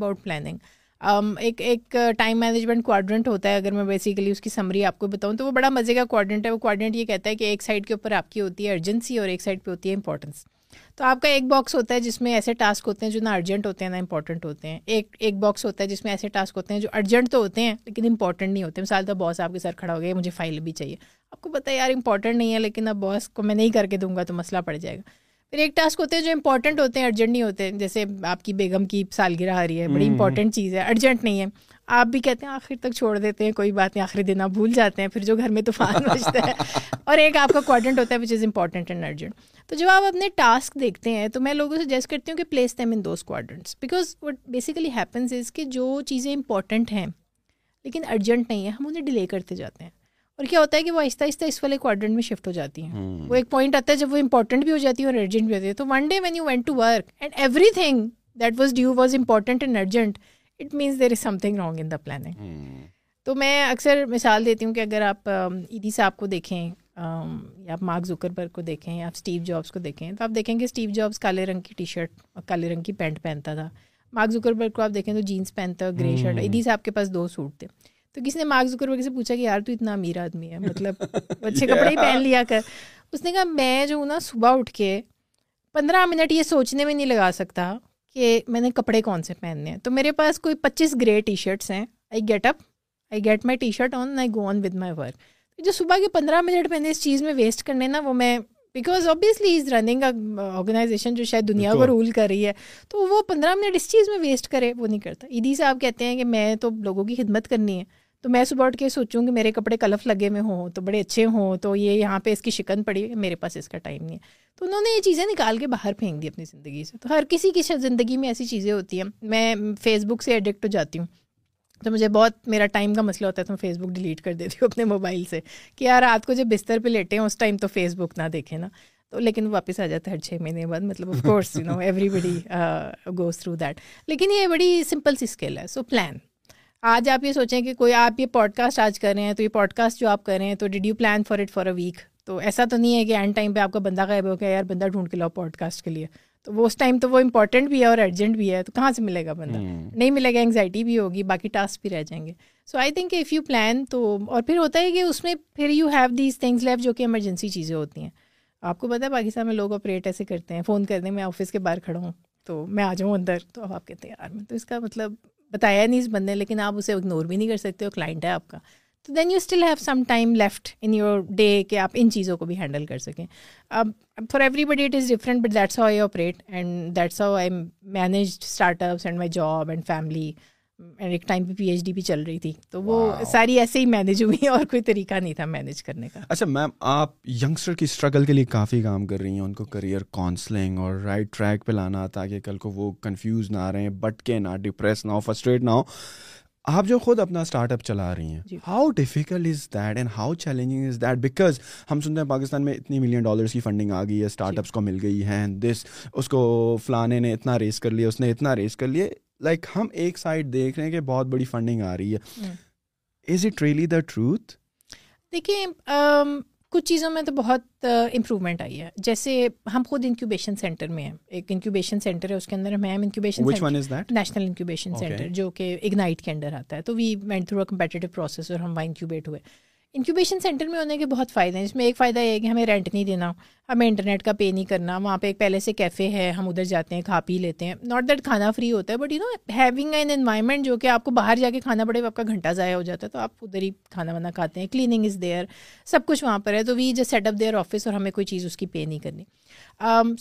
[SPEAKER 1] ہوں ایک ایک ٹائم مینجمنٹ کوارڈنٹ ہوتا ہے اگر میں بیسیکلی اس کی سمری آپ کو بتاؤں تو وہ بڑا مزے کا کوارڈنٹ ہے وہ کوارڈنٹ یہ کہتا ہے کہ ایک سائڈ کے اوپر آپ کی ہوتی ہے ارجنسی اور ایک سائڈ پہ ہوتی ہے امپورٹنس تو آپ کا ایک باکس ہوتا ہے جس میں ایسے ٹاسک ہوتے ہیں جو نہ ارجنٹ ہوتے ہیں نہ امپورٹنٹ ہوتے ہیں ایک ایک باکس ہوتا ہے جس میں ایسے ٹاسک ہوتے ہیں جو ارجنٹ تو ہوتے ہیں لیکن امپورٹنٹ نہیں ہوتے مثال تو باس آپ کے ساتھ کھڑا ہو گیا مجھے فائل بھی چاہیے آپ کو پتہ ہے یار امپورٹنٹ نہیں ہے لیکن اب باس کو میں نہیں کر کے دوں گا تو مسئلہ پڑ جائے گا پھر ایک ٹاسک ہوتے ہیں جو امپورٹنٹ ہوتے ہیں ارجنٹ نہیں ہوتے جیسے آپ کی بیگم کی سالگرہ آ رہی ہے بڑی امپورٹنٹ چیز ہے ارجنٹ نہیں ہے آپ بھی کہتے ہیں آخر تک چھوڑ دیتے ہیں کوئی بات نہیں آخری دن آپ بھول جاتے ہیں پھر جو گھر میں طوفان بچتا *laughs* ہے اور ایک آپ کا کوارڈنٹ ہوتا ہے which is important and urgent تو جب آپ اپنے ٹاسک دیکھتے ہیں تو میں لوگوں سے سجیسٹ کرتی ہوں کہ place them in those quadrants because what basically happens is کہ جو چیزیں امپورٹنٹ ہیں لیکن ارجنٹ نہیں ہے ہم انہیں ڈیلے کرتے جاتے ہیں اور کیا ہوتا ہے کہ وہ آہستہ آہستہ اس والے کوارڈنٹ میں شفٹ ہو جاتی ہیں وہ ایک پوائنٹ آتا ہے جب وہ امپورٹنٹ بھی ہو جاتی ہے اور ارجنٹ بھی ہوتی ہے تو one day when you went to work and everything that was due was important and urgent it means there is something wrong in the planning تو میں اکثر مثال دیتی ہوں کہ اگر آپ عیدی صاحب کو دیکھیں یا آپ مارک برگ کو دیکھیں یا آپ اسٹیو جابس کو دیکھیں تو آپ دیکھیں کہ اسٹیو جابس کالے رنگ کی ٹی شرٹ اور کالے رنگ کی پینٹ پہنتا تھا مارک برگ کو آپ دیکھیں تو جینس پہنتا اور شرٹ عیدی صاحب کے پاس دو سوٹ تھے تو کسی نے مارک ذکر سے پوچھا کہ یار تو اتنا امیر آدمی ہے مطلب *laughs* اچھے کپڑے ہی پہن لیا کر اس نے کہا میں جو ہوں نا صبح اٹھ کے پندرہ منٹ یہ سوچنے میں نہیں لگا سکتا کہ میں نے کپڑے کون سے پہننے ہیں تو میرے پاس کوئی پچیس گرے ٹی شرٹس ہیں I get up I get my T shirt on I go on with my work جو صبح کے پندرہ منٹ میں نے اس چیز میں ویسٹ کرنے نا وہ میں because obviously is running organisation جو شاید دنیا کو رول کر رہی ہے تو وہ پندرہ منٹ اس چیز میں ویسٹ کرے وہ نہیں کرتا عیدی سے آپ کہتے ہیں کہ میں تو لوگوں کی خدمت کرنی ہے تو میں صبح اٹھ کے سوچوں کہ میرے کپڑے کلف لگے میں ہوں تو بڑے اچھے ہوں تو یہ یہاں پہ اس کی شکن پڑی ہے میرے پاس اس کا ٹائم نہیں ہے تو انہوں نے یہ چیزیں نکال کے باہر پھینک دی اپنی زندگی سے تو ہر کسی کی زندگی میں ایسی چیزیں ہوتی ہیں میں فیس بک سے ایڈکٹ ہو جاتی ہوں تو مجھے بہت میرا ٹائم کا مسئلہ ہوتا ہے تو میں فیس بک ڈیلیٹ کر دیتی ہوں اپنے موبائل سے کہ یار رات کو جب بستر پہ لیٹے ہیں اس ٹائم تو فیس بک نہ دیکھے نا تو لیکن واپس آ جاتا ہے ہر چھ مہینے بعد مطلب of course you know everybody goes through that لیکن یہ بڑی سمپل سی اسکل ہے سو پلان آج آپ یہ سوچیں کہ کوئی آپ یہ پوڈ کاسٹ آج کر رہے ہیں تو یہ پوڈ کاسٹ جو آپ کر رہے ہیں تو did you plan for it for a week تو ایسا تو نہیں ہے کہ اینڈ ٹائم پہ آپ کا بندہ غائب ہو گیا یار بندہ ڈھونڈ کے لاؤ پوڈ کاسٹ کے لیے تو وہ اس ٹائم تو وہ امپورٹنٹ بھی ہے اور ارجنٹ بھی ہے تو کہاں سے ملے گا بندہ نہیں ملے گا انگزائٹی بھی ہوگی باقی ٹاسک بھی رہ جائیں گے so I think if you plan تو اور پھر ہوتا ہے کہ اس میں پھر you have these things left جو کہ ایمرجنسی چیزیں ہوتی ہیں آپ کو پتا ہے باقی سب میں لوگ آپریٹ ایسے کرتے ہیں فون کر دیں میں آفس کے باہر کھڑا ہوں تو میں آ جاؤں اندر تو اب آپ کہتے ہیں یار میں تو اس کا مطلب بتایا نہیں اس بند نے لیکن آپ اسے اگنور بھی نہیں کر سکتے ہو کلائنٹ ہے آپ کا تو then you still have some time left in your day کہ آپ ان چیزوں کو بھی ہینڈل کر سکیں اب for everybody it is different but that's how I operate and that's how I manage startups and my job and family ایک ٹائم پہ پی ایچ ڈی بھی چل رہی تھی تو وہ ساری ایسے ہی مینیج ہوئی اور کوئی طریقہ نہیں تھا مینیج کرنے کا
[SPEAKER 2] اچھا میم آپ ینگسٹر کی اسٹرگل کے لیے کافی کام کر رہی ہیں ان کو کریئر کاؤنسلنگ اور رائٹ ٹریک پہ لانا تاکہ کل کو وہ کنفیوز نہ رہیں رہے بٹ کے نہ ڈپریس نہ ہو فرسٹریٹ نہ ہو آپ جو خود اپنا اسٹارٹ اپ چلا رہی ہیں how difficult is that and how challenging is that because ہم سنتے ہیں پاکستان میں اتنی ملین ڈالرس کی فنڈنگ آ گئی ہے اسٹارٹ جی۔ اپس کو مل گئی ہے دس اس کو فلانے نے اتنا ریس کر لیا اس نے اتنا ریس کر لیا لائک ہم ایک سائڈ دیکھ رہے ہیں کہ بہت بڑی فنڈنگ آ رہی ہے is it really the truth
[SPEAKER 1] دیکھیے کچھ چیزوں میں تو بہت امپروومنٹ آئی ہے جیسے ہم خود انکیوبیشن سینٹر میں ہیں ایک انکیوبیشن سینٹر ہے اس کے اندر ma'am incubation national incubation centre جو کہ اگنائٹ کے اندر آتا ہے تو we went through a competitive process اور ہم وہاں انکیوبیٹ ہوئے انکیوبیشن سینٹر میں ہونے کے بہت فائدے ہیں اس میں ایک فائدہ یہ ہے کہ ہمیں رینٹ نہیں دینا ہمیں انٹرنیٹ کا پے نہیں کرنا وہاں پہ ایک پہلے سے کیفے ہے ہم ادھر جاتے ہیں کھا پی لیتے ہیں ناٹ دیٹ کھانا فری ہوتا ہے but you know having an environment جو کہ آپ کو باہر جا کے کھانا پڑے آپ کا گھنٹہ ضائع ہو جاتا ہے تو آپ ادھر ہی کھانا وانا کھاتے ہیں کلیننگ از دیئر سب کچھ وہاں پر ہے تو we just set up their office اور ہمیں کوئی چیز اس کی پے نہیں کرنی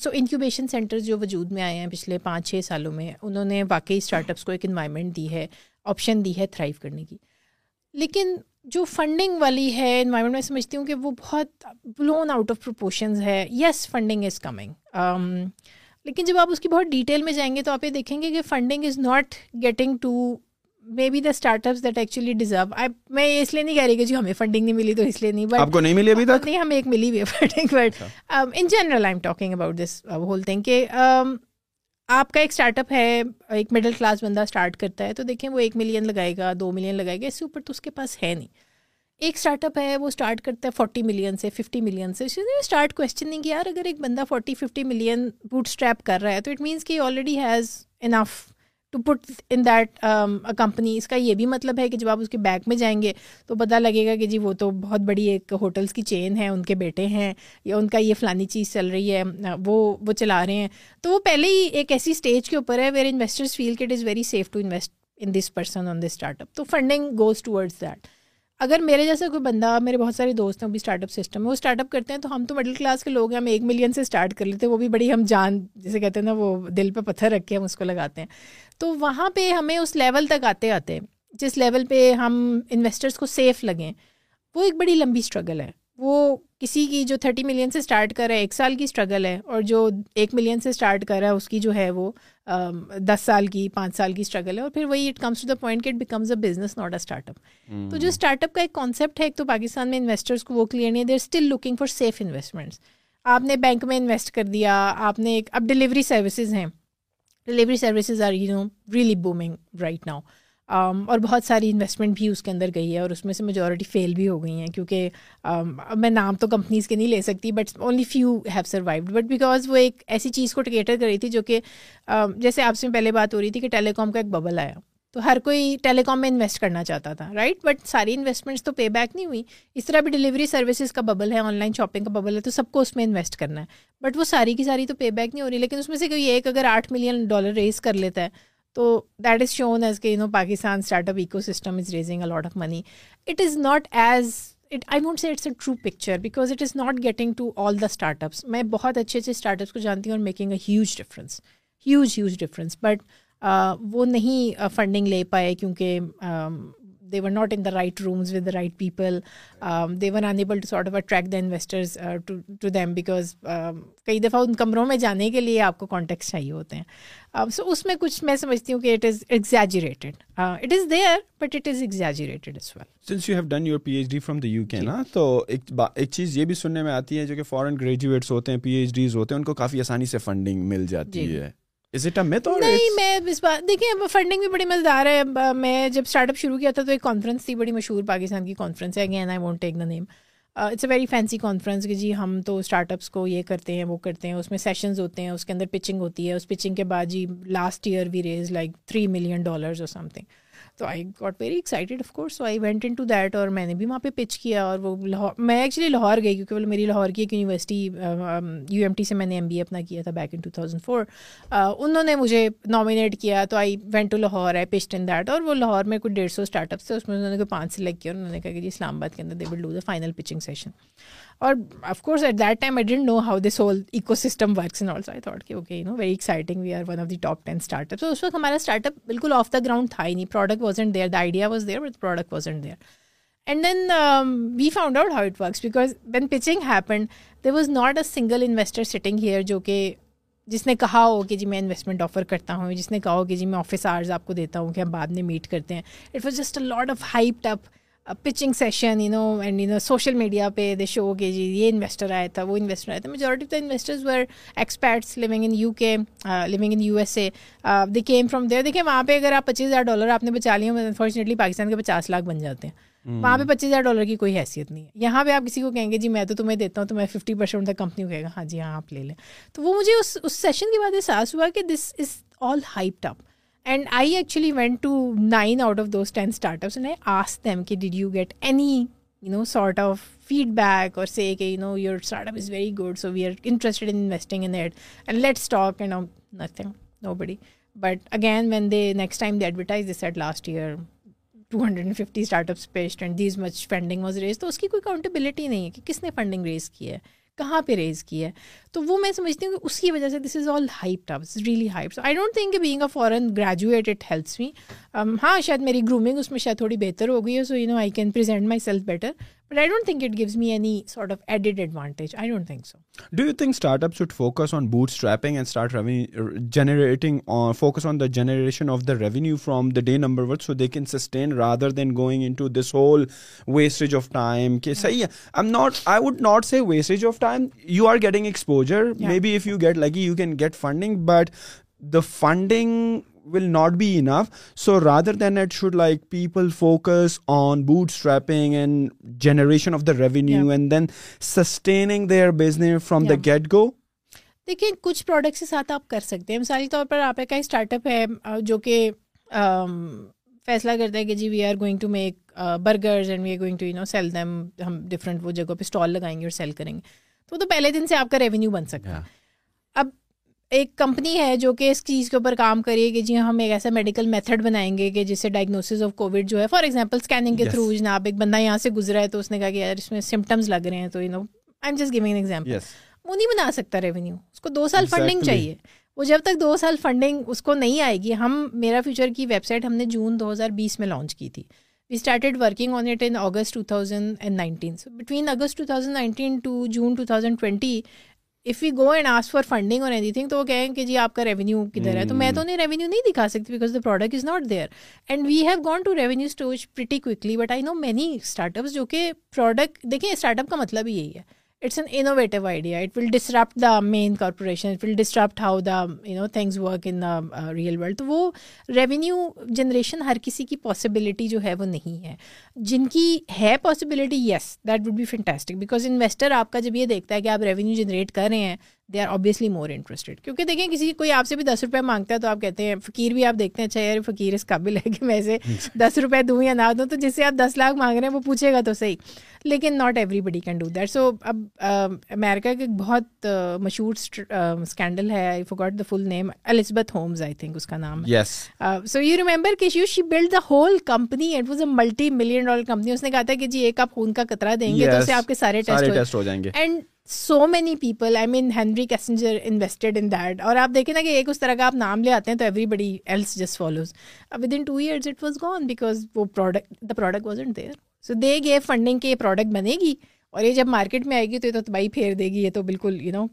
[SPEAKER 1] سو انکیوبیشن سینٹر جو وجود میں آئے ہیں پچھلے پانچ چھ سالوں میں انہوں نے واقعی اسٹارٹ اپس کو ایک انوائرمنٹ دی ہے آپشن دی ہے تھرائیو کرنے کی لیکن جو فنڈنگ والی ہے انوائرمنٹ میں سمجھتی ہوں کہ وہ بہت بلون آؤٹ آف پروپورشنز ہے یس فنڈنگ از کمنگ لیکن جب آپ اس کی بہت ڈیٹیل میں جائیں گے تو آپ یہ دیکھیں گے کہ funding is not getting to maybe the startup that actually deserve میں اس لیے نہیں کہہ رہی کہ جی ہمیں فنڈنگ نہیں ملی تو اس لیے نہیں
[SPEAKER 2] بٹھی کو نہیں
[SPEAKER 1] ہمیں ایک ملی ہوئی ہے funding but in general I am talking about this whole thing کہ um, آپ کا ایک اسٹارٹ اپ ہے ایک مڈل کلاس بندہ اسٹارٹ کرتا ہے تو دیکھیں وہ ایک ملین لگائے گا دو ملین لگائے گا اس سے اوپر تو اس کے پاس ہے نہیں ایک اسٹارٹ اپ ہے وہ اسٹارٹ کرتا ہے فورٹی ملین سے ففٹی ملین سے اس لیے اسٹارٹ کوشچن نہیں کیا یار اگر ایک بندہ forty fifty million bootstrap کر رہا ہے تو اٹ مینس کہ already has enough to put in that company اس کا یہ بھی مطلب ہے کہ جب آپ اس کے بیک میں جائیں گے تو پتا لگے گا کہ جی وہ تو بہت بڑی ایک ہوٹلس کی چین ہے ان کے بیٹے ہیں یا ان کا یہ فلانی چیز چل رہی ہے وہ وہ چلا رہے ہیں تو وہ پہلے ہی ایک ایسی اسٹیج کے اوپر ہے ویئر انویسٹرس فیل کہ it is very safe to invest in this person on this startup تو فنڈنگ گوز ٹوورڈز دیٹ اگر میرے جیسے کوئی بندہ میرے بہت سارے دوست ہیں وہ بھی اسٹارٹ اپ سسٹم وہ اسٹارٹ اپ کرتے ہیں تو ہم تو مڈل کلاس کے لوگ ہیں ہم ایک ملین سے اسٹارٹ کر لیتے ہیں وہ بھی بڑی ہم جان جیسے کہتے ہیں نا وہ دل پہ پتھر رکھ کے ہم اس کو لگاتے ہیں تو وہاں پہ ہمیں اس لیول تک آتے آتے جس لیول پہ ہم انویسٹرس کو سیف لگیں وہ ایک بڑی لمبی اسٹرگل ہے وہ کسی کی جو تھرٹی ملین سے اسٹارٹ کر رہا ہے ایک سال کی اسٹرگل ہے اور جو ایک ملین سے اسٹارٹ کر رہا ہے اس کی جو ہے وہ دس سال کی پانچ سال کی اسٹرگل ہے اور پھر وہی it comes to the point کہ it becomes a business not a startup تو جو اسٹارٹ اپ کا ایک کانسیپٹ ہے ایک تو پاکستان میں انویسٹرس کو وہ کلیئر نہیں ہے they are still looking for safe investments آپ نے بینک میں انویسٹ کر دیا آپ نے ایک اب ڈلیوری سروسز ہیں delivery services are you know really booming right now اور بہت ساری انویسٹمنٹ بھی اس کے اندر گئی ہے اور اس میں سے میجورٹی فیل بھی ہو گئی ہیں کیونکہ um, میں نام تو کمپنیز کے نہیں لے سکتی but only few have survived but because وہ ایک ایسی چیز کو ٹکیٹر کر رہی تھی جو کہ um, جیسے آپ سے پہلے بات ہو رہی تھی کہ ٹیلی کام کا ایک ببل آیا تو ہر کوئی ٹیلی کام میں انویسٹ کرنا چاہتا تھا رائٹ بٹ ساری انویسٹمنٹس تو پے بیک نہیں ہوئی اس طرح بھی ڈلیوری سروسز کا ببل ہے آن لائن شاپنگ کا ببل ہے تو سب کو اس میں انویسٹ کرنا ہے بٹ وہ ساری کی ساری تو پے بیک نہیں ہو رہی لیکن اس میں سے کوئی ایک اگر آٹھ ملین ڈالر ریز کر لیتا ہے تو دیٹ از شون ایز کہ you know Pakistan startup ecosystem is raising a lot of money it is not as it I won't say it's a true picture because it is not getting to all the startups میں بہت اچھے اچھے startups کو جانتی ہوں اور making a huge difference huge huge difference but وہ نہیں فنڈنگ لے پائے کیونکہ they were not in the right rooms with the right people they were unable to sort of attract the investors to them because کئی دفعہ ان کمروں میں جانے کے لیے آپ کو کانٹیکس چاہیے ہوتے ہیں سو اس میں کچھ میں سمجھتی ہوں کہ it is exaggerated it is there but it is exaggerated as well
[SPEAKER 2] since you have done your P H D from the U K نا تو ایک چیز یہ بھی سننے میں آتی ہے جو کہ فارن گریجویٹس ہوتے ہیں پی ایچ ڈیز ہوتے ہیں ان کو کافی آسانی سے فنڈنگ مل جاتی جی۔ ہے
[SPEAKER 1] میں فنڈنگ بھی بڑی مزیدار ہے میں جب اسٹارٹ اپ شروع کیا تھا تو ایک کانفرنس تھی بڑی مشہور پاکستان کی کانفرنس ہے again I want take the name it's a very fancy conference کہ جی ہم تو اسٹارٹ اپس کو یہ کرتے ہیں وہ کرتے ہیں اس میں سیشنز ہوتے ہیں اس کے اندر پچنگ ہوتی ہے اس پچنگ کے بعد جی last year we raise like three million dollars اور سم تھنگ تو I got very excited of course I went in to that اور میں نے بھی وہاں پہ پچ کیا اور وہ لاہور میں ایکچولی لاہور گئی کیونکہ بولے میری لاہور کی ایک یونیورسٹی یو ایم ٹی سے میں نے ایم بی اے اپنا کیا تھا back in two thousand four انہوں نے مجھے نامینیٹ کیا تو I went to Lahore I pitch in that اور وہ لاہور میں کچھ ڈیڑھ سو اسٹارٹ اپس تھے اس میں انہوں نے کوئی پانچ سلیکٹ کیا اور انہوں نے کہا کہ جی اسلام آباد کے اندر they will do the final pitching session اور of course at that time I didn't know how this whole ecosystem works and also I thought کہ okay you know very exciting we are one of the top ten startup تو اس وقت ہمارا startup بالکل off the ground تھا ہی نہیں product idea and then we found out how it works because pitching pitching there was not a single investor جو کہ جس نے کہا ہو کہ جی میں انویسٹمنٹ آفر کرتا ہوں جس نے کہا ہو کہ جی میں آفس آرز آپ کو دیتا ہوں کہ ہم بعد میں میٹ کرتے ہیں it was just a lot of hype pitching session you know and you know social media پہ دے شو کہ جی یہ انویسٹر آیا تھا وہ انویسٹر آیا تھا majority of the investors experts living in U K living in U S A came from there دیکھیں وہاں پہ اگر آپ پچیس ہزار ڈالر آپ نے بچا لے انفارچونیٹلی پاکستان کے پچاس لاکھ بن جاتے ہیں وہاں پہ پچیس ہزار ڈالر کی کوئی حیثیت نہیں ہے یہاں پہ آپ کسی کو کہیں گے جی میں تو تمہیں دیتا ہوں تو میں ففٹی پرسینٹ تک کمپنی کو گا ہاں جی ہاں آپ لے لیں تو وہ مجھے اس اس سیشن کے بعد احساس ہوا کہ this is all hype tip and I actually went to nine out of those ten startups and I as them کہ did you get any you know sort of feedback or say کہ you know your startup is very good so we are interested investing in it and let stock and nothing nobody but again when they next time they advertise this at last year two hundred and fifty startups pitched and this much funding was raised تو اس کی کوئی accountability نہیں ہے کہ کس نے funding raise کی ہے کہاں پہ ریز کی ہے تو وہ میں سمجھتی ہوں کہ اس کی وجہ سے this is all hype tips really hype I don't think being a foreign graduate it helps me ہاں شاید میری گرومنگ اس میں شاید تھوڑی بہتر ہو گئی ہے so you know I can present myself better generation of
[SPEAKER 2] the the the the the revenue from the day number what so they can sustain rather than going once whole waste of time ہے wastage of time you are getting exposure maybe if you get lucky you can get funding but the funding will not be enough so rather than it should like people focus on bootstrapping and generation of the revenue and then sustaining their business from the get go
[SPEAKER 1] دیکھیے کچھ products کے ساتھ آپ کر سکتے ہیں مثالی طور پر آپ کا اسٹارٹ اپ ہے جو کہ فیصلہ کرتا ہے کہ جی we are going to make burgers and we are going to you know sell them ہم ڈفرنٹ وہ جگہوں پہ اسٹال لگائیں گے اور سیل کریں گے تو وہ تو پہلے دن سے آپ کا ریونیو بن سکتا ہے ایک کمپنی ہے جو کہ اس چیز کے اوپر کام کریے کہ جی ہم ایک ایسا میڈیکل میتھڈ بنائیں گے کہ جس سے ڈائگنوسز آف کووڈ جو ہے فار ایگزامپل اسکیننگ کے تھرو جناب ایک بندہ یہاں سے گزرا ہے تو اس نے کہا کہ یار اس میں سمٹمس لگ رہے ہیں تو you know I'm just giving example وہ نہیں بنا سکتا ریونیو اس کو دو سال فنڈنگ چاہیے وہ جب تک دو سال فنڈنگ اس کو نہیں آئے گی ہم میرا فیوچر کی ویب سائٹ ہم نے جون دو ہزار بیس میں لانچ کی تھی we started working on it in August two thousand and nineteen between August two thousand nineteen to June two thousand twenty if you go and ask for funding or any thing تو وہ کہیں کہ جی آپ کا revenue کدھر ہے تو میں hmm. تو انہیں ریونیو نہیں دکھا سکتی because the product is not there and we have gone to revenue stage pretty quickly but I know many startups جو کہ پروڈکٹ دیکھیں اسٹارٹ اپ کا مطلب ہی یہی ہے it's an innovative idea it will disrupt the main corporation it will disrupt how the you know things work in the real world تو وہ ریونیو جنریشن ہر کسی کی پاسبلٹی جو ہے وہ نہیں ہے جن کی ہے possibility yes that would be fantastic because investor آپ کا جب یہ دیکھتا ہے کہ آپ ریونیو جنریٹ کر رہے ہیں they are obviously more interested کیونکہ دیکھیں کسی کوئی آپ سے بھی دس روپئے مانگتا ہے تو آپ کہتے ہیں فقیر بھی آپ دیکھتے ہیں اچھا یار فقیر اس قابل ہے کہ میں اسے دس روپئے دوں یا نہ دوں تو جس سے آپ دس لاکھ مانگ رہے ہیں وہ پوچھے گا تو صحیح لیکن not everybody can do that so اب امیرکا کا ایک بہت مشہور اسکینڈل ہے I forgot the full name Elizabeth Holmes I think اس کا نام ہے سو یو ریمبر کہ you she built the whole company it was a multi million dollar company اس نے کہا تھا کہ جی ایک آپ خون کا قطرہ دیں گے تو اس سے آپ کے سارے ٹیسٹ ہو جائیں گے and so many people I mean Henry Kissinger invested in that اور آپ دیکھیں نا کہ ایک اس طرح کا آپ نام لے آتے ہیں تو everybody else just follows with in two years it was gone because وہ product the product was ain't there so they gave funding کے یہ پروڈکٹ بنے گی اور یہ جب مارکیٹ میں آئے گی تو یہ تو تباہی پھیر دے گی یہ تو بالکل یو نو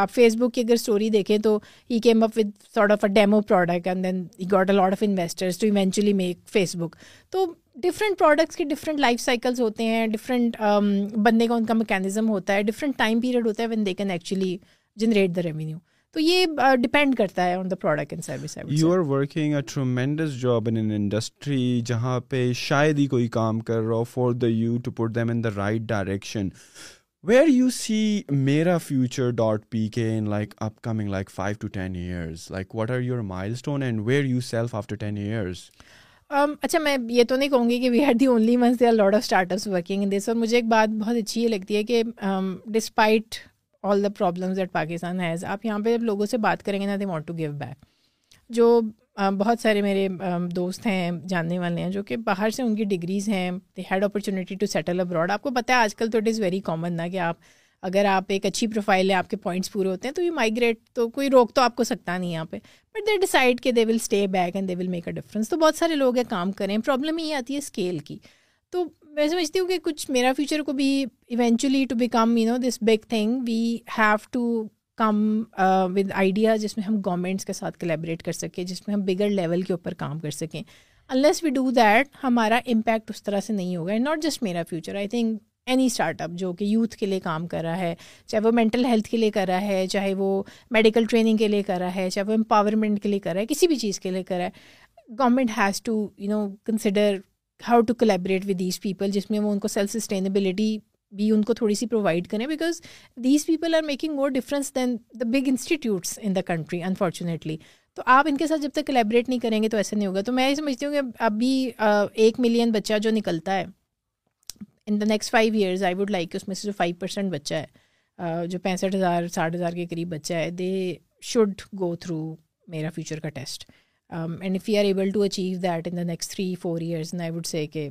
[SPEAKER 1] آپ فیس بک کی اگر اسٹوری دیکھیں تو he came up with sort of a demo product and then he got a lot of investors to eventually make Facebook تو ڈفرینٹ پروڈکٹس کے ڈفرینٹ لائف سائیکلس ہوتے ہیں ڈفرنٹ um, بندے کا ان کا میکینزم ہوتا ہے ڈفرنٹ ٹائم پیریڈ ہوتا ہے when they can actually generate the revenue تو یہ ڈیپینڈ کرتا ہے on the the the product and and service
[SPEAKER 2] you you you you are are working a job in in in industry جہاں پہ شاید ہی کوئی کام کر رہا ہو for to to put them right direction where where see Mera Future dot P K like like like upcoming five ten ten years years what your milestone self after
[SPEAKER 1] اچھا میں یہ تو نہیں کہوں گی کہ we are are the only ones lot of startups working in this اور مجھے ایک بات بہت اچھی یہ لگتی ہے کہ despite um, all the problems that Pakistan has آپ یہاں پہ جب لوگوں سے بات کریں گے نا they want to give back جو بہت سارے میرے دوست ہیں جاننے والے ہیں جو کہ باہر سے ان کی ڈگریز ہیں they had opportunity to settle abroad آپ کو پتہ ہے آج کل تو اٹ از ویری کامن نا کہ آپ اگر آپ ایک اچھی پروفائل ہے آپ کے پوائنٹس پورے ہوتے ہیں تو یہ مائگریٹ تو کوئی روک تو آپ کو سکتا نہیں یہاں پہ بٹ دے ڈیسائڈ کہ they will stay back and they will make a difference تو بہت سارے لوگ ہیں کام کریں پرابلم یہ آتی ہے اسکیل کی تو میں سمجھتی ہوں کہ کچھ میرا فیوچر کو بھی eventually to become you know this big thing we have to come with idea جس میں ہم گورنمنٹس کے ساتھ کلیبریٹ کر سکیں جس میں ہم بگر لیول کے اوپر کام کر سکیں انلیس وی ڈو دیٹ ہمارا امپیکٹ اس طرح سے نہیں ہوگا and not just Mera Future I think any startup جو کہ یوتھ کے لیے کام کر رہا ہے چاہے وہ مینٹل ہیلتھ کے لیے کر رہا ہے چاہے وہ میڈیکل ٹریننگ کے لیے کر رہا ہے چاہے وہ امپاورمنٹ کے لیے کر رہا ہے کسی بھی چیز کے لیے کر رہا ہے government has to you know consider how to collaborate with these people جس میں وہ ان کو سیلف سسٹینیبلٹی بھی ان کو تھوڑی سی پرووائڈ کریں because these people are making more difference than the big institutes in the country unfortunately تو آپ ان کے ساتھ جب تک کلیبریٹ نہیں کریں گے تو ایسا نہیں ہوگا تو میں یہ سمجھتی ہوں کہ ابھی ایک ملین بچہ جو نکلتا ہے in the next five years I would like اس میں سے جو فائیو پرسینٹ بچہ ہے جو پینسٹھ ہزار ساٹھ ہزار کے قریب بچہ ہے they should go through Mera Future کا test and you are able to achieve that in the next three four years and I would say کہ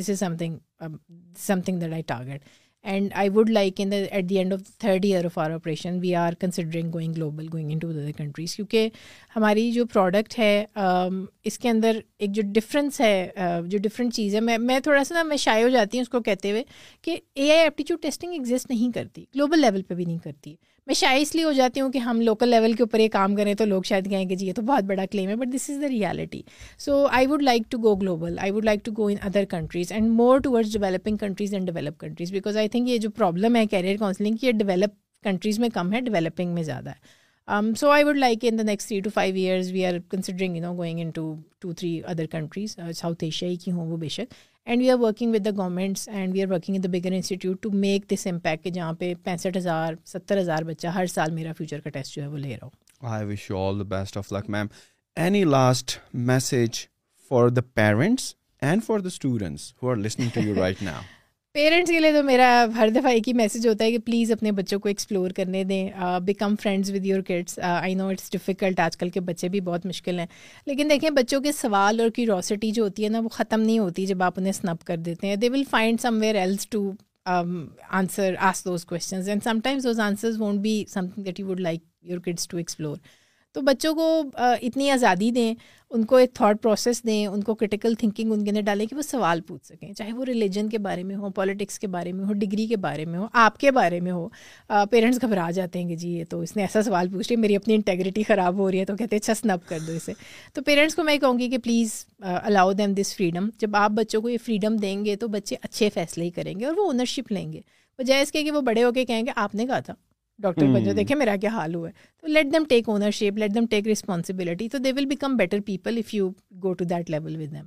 [SPEAKER 1] this is something something that I target and I would like in the at the end of third year of our operation we are considering going global going into other countries کیونکہ ہماری جو product ہے اس کے اندر ایک جو difference ہے جو ڈفرینٹ چیز ہے میں میں تھوڑا سا نا میں شائع ہو جاتی ہوں اس کو کہتے ہوئے کہ A I aptitude testing exist نہیں کرتی گلوبل لیول پہ بھی نہیں کرتی میں شاید اس لیے ہو جاتی ہوں کہ ہم لوکل لیول کے اوپر یہ کام کریں تو لوگ شاید کہیں کہ جی یہ تو بہت بڑا کلیم ہے but this is the reality so I would like to go global I would like to go in other countries and more towards developing countries and develop countries because I think یہ جو problem ہے career counselling کی یہ develop countries میں کم ہے developing میں زیادہ ہے so I would like in the next five years we countries south ہی کی ہوں وہ بے شک and we are working the governments and we are working into make this impact جہاں پہ پینسٹھ ہزار ستر ہزار بچہ ہر سال میرا فیوچر کا test
[SPEAKER 2] of luck ma'am for the parents
[SPEAKER 1] کے لیے تو میرا ہر دفعہ ایک ہی میسج ہوتا ہے کہ پلیز اپنے بچوں کو ایکسپلور کرنے دیں become friends with your kids I know it's difficult آج کل کے بچے بھی بہت مشکل ہیں لیکن دیکھیں بچوں کے سوال اور کیوروسٹی جو ہوتی ہے نا وہ ختم نہیں ہوتی جب آپ انہیں سنپ کر دیتے ہیں they will find somewhere else to answer ask those questions and sometimes those answers won't be something that you would like your kids to explore تو بچوں کو اتنی آزادی دیں ان کو ایک تھاٹ پروسیس دیں ان کو کرٹیکل تھنکنگ ان کے اندر ڈالیں کہ وہ سوال پوچھ سکیں چاہے وہ ریلیجن کے بارے میں ہوں پالیٹکس کے بارے میں ہو ڈگری کے بارے میں ہو آپ کے بارے میں ہو پیرنٹس گھبرا جاتے ہیں کہ جی یہ تو اس نے ایسا سوال پوچھ لیا میری اپنی انٹیگریٹی خراب ہو رہی ہے تو کہتے ہیں اچھا سنب کر دو اسے تو پیرنٹس کو میں کہوں گی کہ please allow them this freedom جب آپ بچوں کو یہ فریڈم دیں گے تو بچے اچھے فیصلے ہی کریں گے اور وہ اونرشپ لیں گے بجائے اس کے کہ وہ بڑے ہو کے کہیں گے آپ نے کہا تھا ڈاکٹر بن جاؤ دیکھیں میرا کیا حال ہوا ہے تو let them take ownership let them take responsibility تو they will become better people if you go to that level with them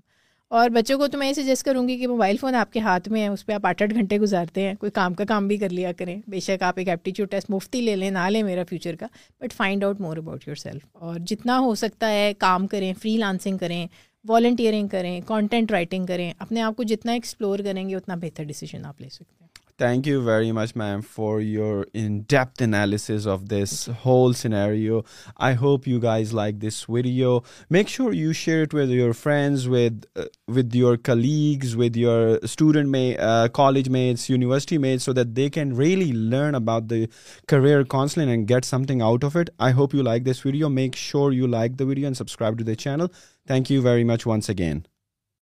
[SPEAKER 1] اور بچوں کو تو میں یہ سجیسٹ کروں گی کہ موبائل فون آپ کے ہاتھ میں ہے اس پہ آپ آٹھ آٹھ گھنٹے گزارتے ہیں کوئی کام کا کام بھی کر لیا کریں بے شک آپ ایک ایپٹیچیوڈ ٹیسٹ مفتی لے لیں نہ لیں میرا فیوچر کا but find out more about yourself اور جتنا ہو سکتا ہے کام کریں فری لانسنگ کریں والنٹیئرنگ کریں کانٹینٹ رائٹنگ کریں اپنے آپ کو جتنا ایکسپلور کریں گے اتنا بہتر ڈیسیجن آپ لے سکتے ہیں
[SPEAKER 2] Thank you very much, ma'am, for your in-depth analysis of this whole scenario. I hope you guys like this video. Make sure you share it with your friends, with uh, your colleagues, with your student uh, college mates, university mates, so that they can really learn about the career counseling and get something out of it. I hope you like this video. Make sure you like the video and subscribe to the channel. Thank you very much once again.